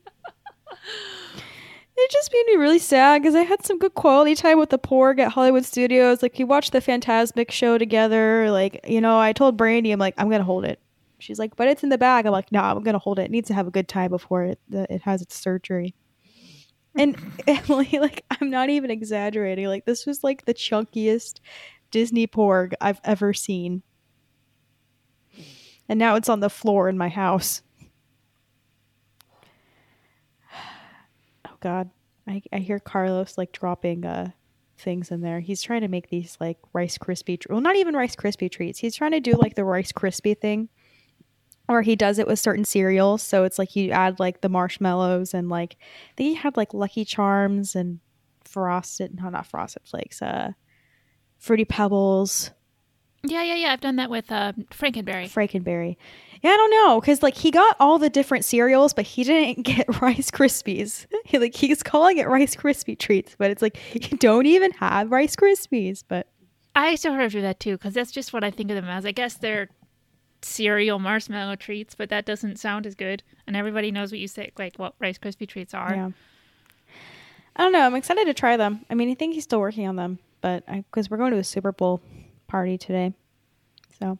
it just made me really sad because I had some good quality time with the Porg at Hollywood Studios. Like, we watched the Fantasmic show together. Like, you know, I told Brandy, I'm like, I'm to hold it. She's like, but it's in the bag. I'm like, no, I'm gonna hold it. It needs to have a good time before it it has its surgery. And Emily, like, I'm not even exaggerating. Like, this was like the chunkiest Disney porg I've ever seen. And now it's on the floor in my house. God, I I hear Carlos like dropping uh things in there. He's trying to make these like Rice Krispie, tr- well, not even Rice Krispie treats. He's trying to do like the Rice Krispie thing, or he does it with certain cereals. So it's like you add like the marshmallows and like I think he had like Lucky Charms and frosted, no, not frosted flakes, uh, fruity pebbles, Yeah, yeah, yeah. I've done that with uh, Frankenberry. Frankenberry. Yeah, I don't know, cause like he got all the different cereals, but he didn't get Rice Krispies. he, like he's calling it Rice Krispie treats, but it's like you don't even have Rice Krispies. But I sort of do that too because that's just what I think of them as. I guess they're cereal marshmallow treats, but that doesn't sound as good. And everybody knows what you say, like what Rice Krispie treats are. Yeah. I don't know. I'm excited to try them. I mean, I think he's still working on them, but because we're going to a Super Bowl party today, so.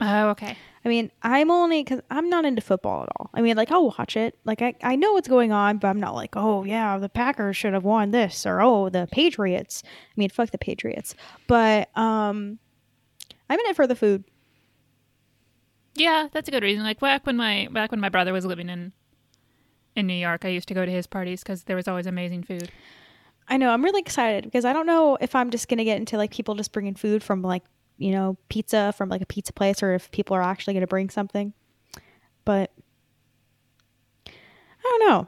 Oh, okay. I mean, I'm only because I'm not into football at all. I mean, like I'll watch it. Like I, I know what's going on, but I'm not like, oh yeah, the Packers should have won this, or oh the Patriots. I mean, fuck the Patriots. But um, I'm in it for the food. Yeah, that's a good reason. Like back when my back when my brother was living in in New York, I used to go to his parties because there was always amazing food. I know. I'm really excited because I don't know if I'm just gonna get into like people just bringing food from like you know pizza from like a pizza place, or if people are actually gonna bring something. But I don't know.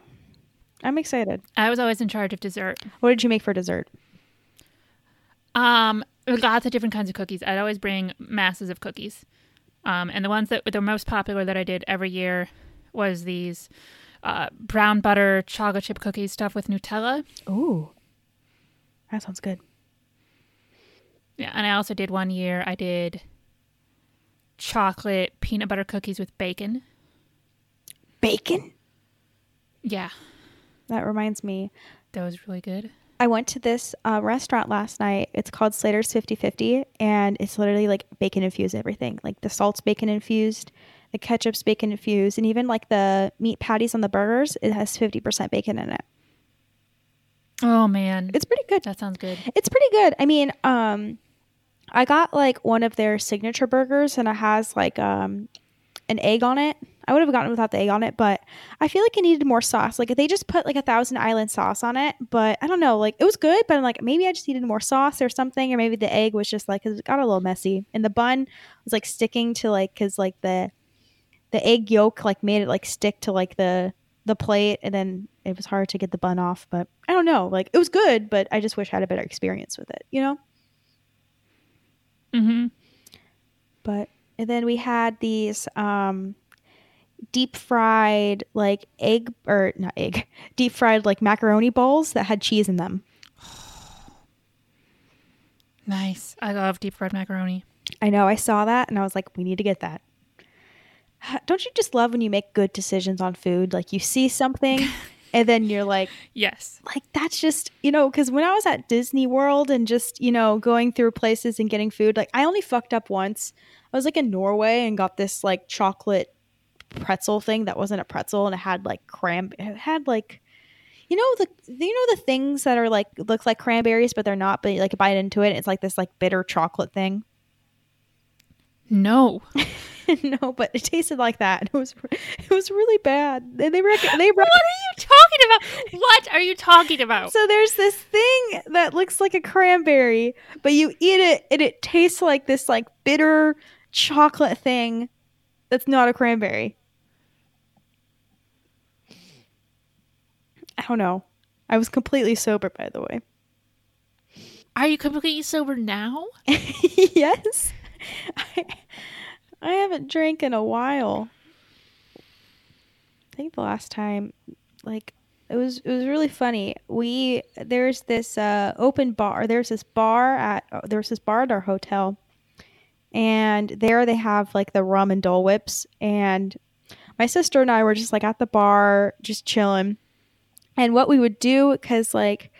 I'm excited. I was always in charge of dessert. What did you make for dessert? Um, lots of different kinds of cookies. I'd always bring masses of cookies. Um, and the ones that were the most popular that I did every year was these uh, brown butter chocolate chip cookies stuffed with Nutella. Ooh, that sounds good. Yeah, and I also did one year. I did chocolate peanut butter cookies with bacon. Bacon. Yeah, That reminds me. that was really good. I went to this uh, restaurant last night. It's called Slater's 50/50 and it's literally like bacon infused everything. Like the salt's bacon infused, the ketchup's bacon infused, and even like the meat patties on the burgers, it has 50% bacon in it. Oh man, It's pretty good. that sounds good. It's pretty good. I mean, um I got like one of their signature burgers and it has like um an egg on it. I would have gotten it without the egg on it, but I feel like it needed more sauce. Like they just put like a thousand island sauce on it, but I don't know. Like it was good, but I'm like maybe I just needed more sauce or something, or maybe the egg was just like because it got a little messy, and the bun was like sticking to like because like the the egg yolk like made it like stick to like the the plate, and then it was hard to get the bun off. But I don't know. Like it was good, but I just wish I had a better experience with it. You know. Mm-hmm. but and then we had these um deep fried like egg or not egg deep fried like macaroni balls that had cheese in them Nice. I love deep fried macaroni. i know i saw that and i was like we need to get that don't you just love when you make good decisions on food like you see something and then you're like Yes. like that's just you know because when i was at disney world and just you know going through places and getting food like i only fucked up once i was like in norway and got this like chocolate pretzel thing that wasn't a pretzel and it had like cram it had like you know the you know the things that are like look like cranberries but they're not but you like bite into it it's like this like bitter chocolate thing No. no but it tasted like that it was it was really bad and they rec- they rec- What are you talking about? What are you talking about? So there's this thing that looks like a cranberry, but you eat it and it tastes like this like bitter chocolate thing that's not a cranberry. I don't know. I was completely sober by the way. Are you completely sober now? yes. I, I haven't drank in a while. I think the last time like it was it was really funny. We there's this uh open bar. There's this bar at uh, there's this bar at our hotel. And there they have like the rum and Dole Whips and my sister and I were just like at the bar just chilling. And what we would do cuz like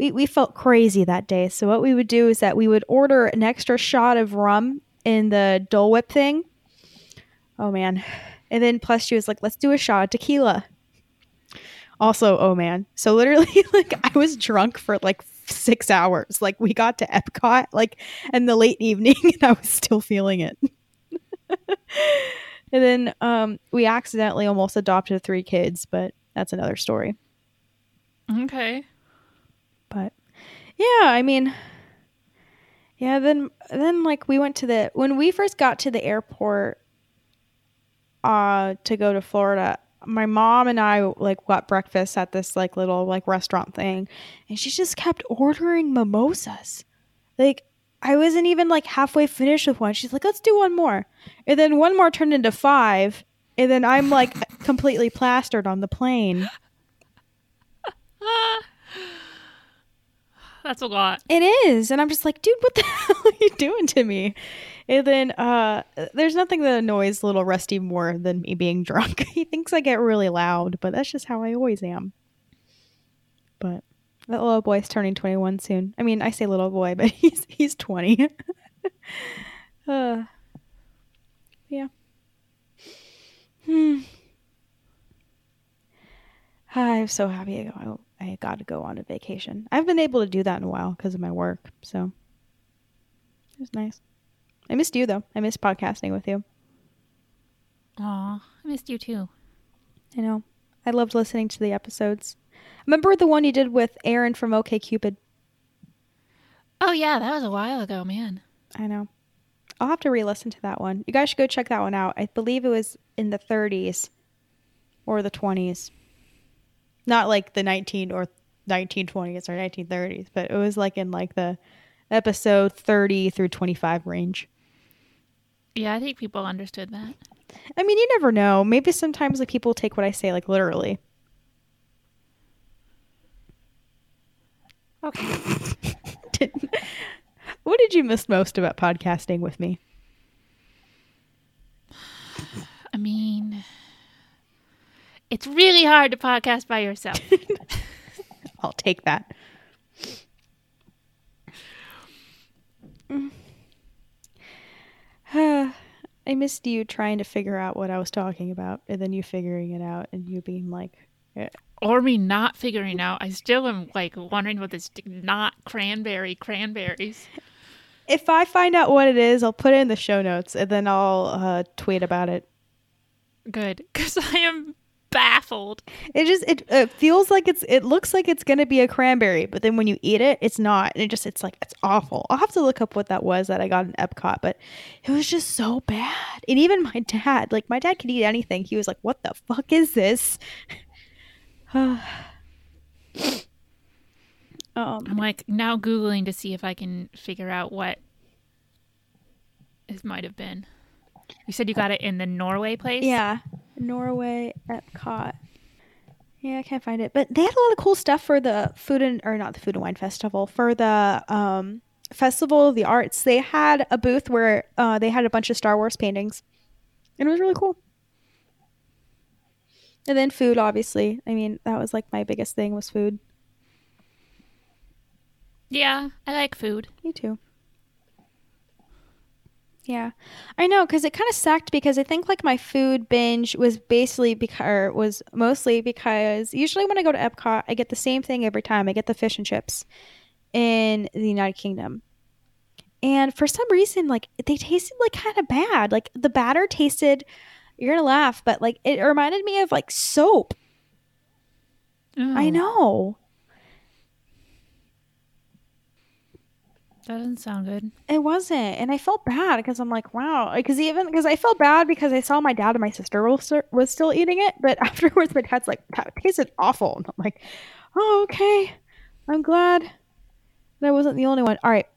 we, we felt crazy that day. So what we would do is that we would order an extra shot of rum in the Dole Whip thing, oh man. And then plus she was like, let's do a shot of tequila. Also, oh man. So literally, like I was drunk for like six hours. Like we got to Epcot, like in the late evening, and I was still feeling it. and then um, we accidentally almost adopted three kids, but that's another story. Okay. But yeah, I mean, yeah. Then then like we went to the when we first got to the airport uh to go to Florida. My mom and I like got breakfast at this like little like restaurant thing, and she just kept ordering mimosas. Like I wasn't even like halfway finished with one. She's like, "Let's do one more," and then one more turned into five, and then I'm like completely plastered on the plane. That's a lot. It is. And I'm just like, dude, what the hell are you doing to me? And then uh there's nothing that annoys little Rusty more than me being drunk. he thinks I get really loud, but that's just how I always am. But that little boy's turning 21 soon. I mean, I say little boy, but he's he's 20. uh, yeah. Hmm. I'm so happy I go. I got to go on a vacation. I've been able to do that in a while because of my work. So it was nice. I missed you though. I missed podcasting with you. Aw, I missed you too. I know. I loved listening to the episodes. Remember the one you did with Aaron from OK Cupid? Oh yeah, that was a while ago, man. I know. I'll have to re-listen to that one. You guys should go check that one out. I believe it was in the 30s or the 20s. Not like the 19 or 1920s or 1930s, but it was like in like the episode 30 through 25 range. Yeah, I think people understood that. I mean, you never know. Maybe sometimes like people take what I say like literally. Okay. what did you miss most about podcasting with me? I mean, it's really hard to podcast by yourself. I'll take that. I missed you trying to figure out what I was talking about, and then you figuring it out, and you being like, eh, or me not figuring out. I still am like wondering what this not cranberry cranberries. if I find out what it is, I'll put it in the show notes, and then I'll uh, tweet about it. Good, because I am baffled. It just it, it feels like it's it looks like it's gonna be a cranberry, but then when you eat it, it's not. And it just it's like it's awful. I'll have to look up what that was that I got in Epcot, but it was just so bad. And even my dad, like my dad could eat anything. He was like, "What the fuck is this?" um, I'm like now googling to see if I can figure out what this might have been. You said you got it in the Norway place. Yeah, Norway Epcot. Yeah, I can't find it, but they had a lot of cool stuff for the food and or not the food and wine festival for the um, festival of the arts. They had a booth where uh, they had a bunch of Star Wars paintings, and it was really cool. And then food, obviously. I mean, that was like my biggest thing was food. Yeah, I like food. Me too. Yeah, I know because it kind of sucked because I think like my food binge was basically because was mostly because usually when I go to Epcot I get the same thing every time. I get the fish and chips in the United Kingdom, and for some reason like they tasted like kind of bad. Like the batter tasted. You're gonna laugh, but like it reminded me of like soap. I know. That doesn't sound good. It wasn't, and I felt bad because I'm like, wow, because even because I felt bad because I saw my dad and my sister was was still eating it, but afterwards my dad's like, that tasted awful, and I'm like, oh okay, I'm glad that I wasn't the only one. All right,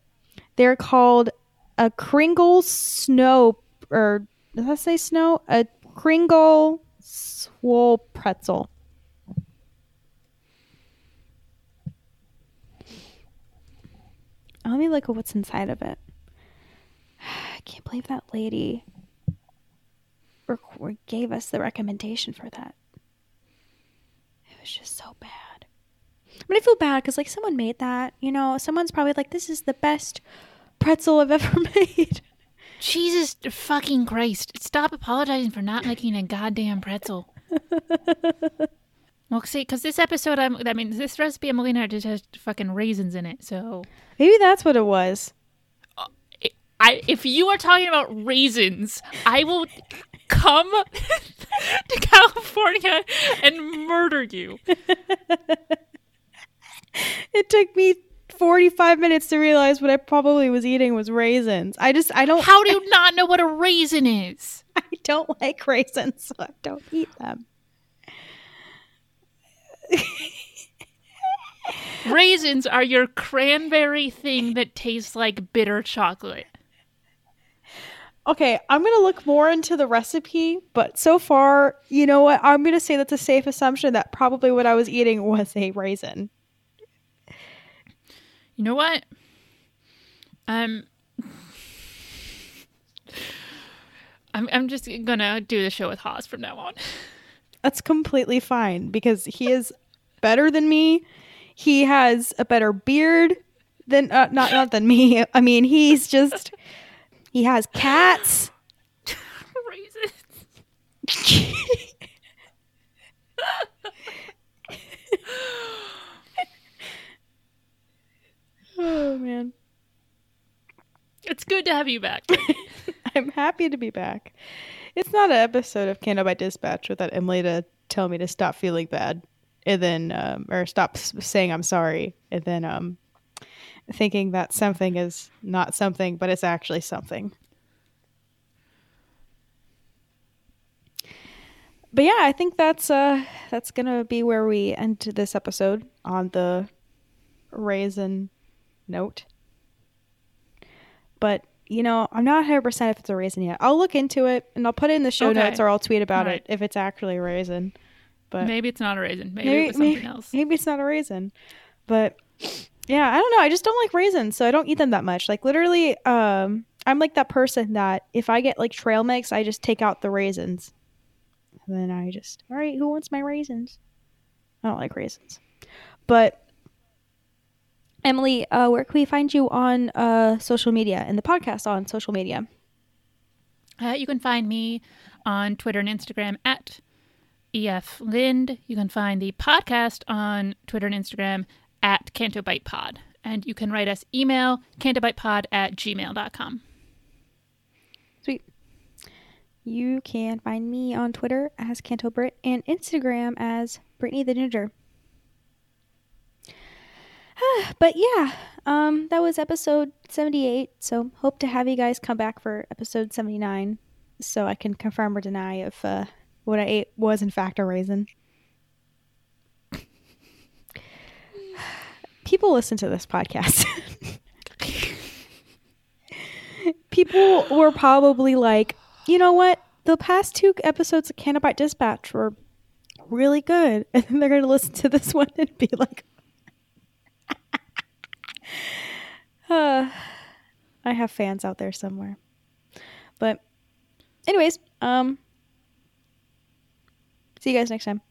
they're called a Kringle snow, or does that say snow? A Kringle swole pretzel. Let me look at what's inside of it. I can't believe that lady rec- gave us the recommendation for that. It was just so bad. But I feel bad because like someone made that. You know, someone's probably like, "This is the best pretzel I've ever made." Jesus fucking Christ. Stop apologizing for not making a goddamn pretzel. well, see, because this episode, I'm, I mean, this recipe I'm looking at just has fucking raisins in it. So, Maybe that's what it was. Uh, I, if you are talking about raisins, I will come to California and murder you. It took me 45 minutes to realize what I probably was eating was raisins. I just, I don't, How do you not know what a raisin is? I don't like raisins, so I don't eat them. Raisins are your cranberry thing that tastes like bitter chocolate. Okay, I'm going to look more into the recipe, but so far, you know what? I'm going to say that's a safe assumption that probably what I was eating was a raisin. You know what? Um, I'm I'm just gonna do the show with Hawes from now on. That's completely fine because he is better than me. He has a better beard than uh, not not than me. I mean, he's just he has cats. Raisins. oh man. It's good to have you back. I'm happy to be back. It's not an episode of Canto Bight Dispatch without Emily to tell me to stop feeling bad and then um, or stop saying I'm sorry and then um thinking that something is not something but it's actually something. But yeah, I think that's uh that's going to be where we end this episode on the raisin note. But you know, I'm not 100% if it's a raisin yet. I'll look into it and I'll put it in the show Okay. notes or I'll tweet about Alright. it if it's actually a raisin. But Maybe it's not a raisin. Maybe, maybe, it was something maybe, else. maybe it's not a raisin. But yeah, I don't know. I just don't like raisins, so I don't eat them that much. Like literally, um, I'm like that person that if I get like trail mix, I just take out the raisins. And then I just, all right, who wants my raisins? I don't like raisins. But Emily, uh, where can we find you on uh, social media and the podcast on social media? Uh, you can find me on Twitter and Instagram at EF Lind. You can find the podcast on Twitter and Instagram at CantoBightPod. And you can write us email, cantobightpod at gmail.com. Sweet. You can find me on Twitter as CantoBritt and Instagram as Brittani the Ginger. but yeah, um, that was episode 78. So hope to have you guys come back for episode 79 so I can confirm or deny if uh, what I ate was in fact a raisin. People listen to this podcast. People were probably like, you know what? The past two episodes of Canto Bight Dispatch were really good. And then they're going to listen to this one and be like, uh, I have fans out there somewhere. But, anyways, um, see you guys next time.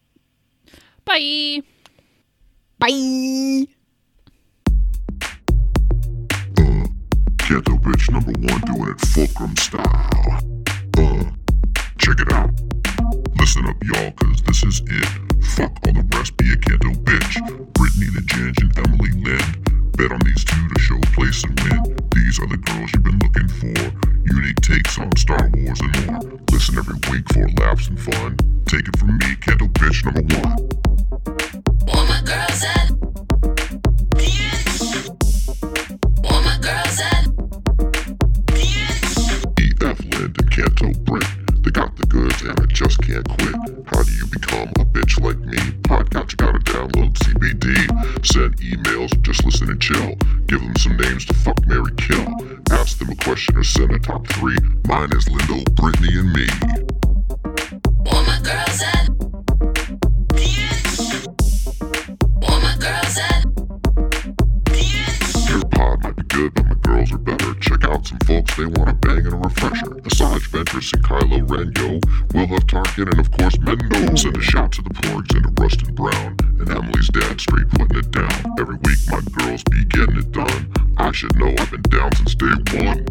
Bye. Bye. Ghetto bitch number one doing it fulcrum style. Uh, check it out. Listen up, y'all, cause this is it. Fuck all the rest, be a Ghetto bitch. Brittani the Ginge and Emily Lynn. Bet on these two to show place and win. These are the girls you've been looking for. Unique takes on Star Wars and more. Listen every week for laughs and fun. Take it from me, Ghetto bitch number one. All my girls at. All my girls at. EF Lind and Canto Britt. They got the goods and I just can't quit. Become a bitch like me? Podcast, you gotta download CBD. Send emails, just listen and chill. Give them some names to fuck, marry kill. Ask them a question or send a top three. Mine is Lindo, Brittani, and me. All my girls good, but my girls are better. Check out some folks, they want a bang and a refresher. Asajj Ventress and Kylo Ren, yo. We'll have Tarkin and of course Mendo. Send a shout to the porgs and to Rustin Brown. And Emily's dad straight putting it down. Every week my girls be getting it done. I should know I've been down since day one.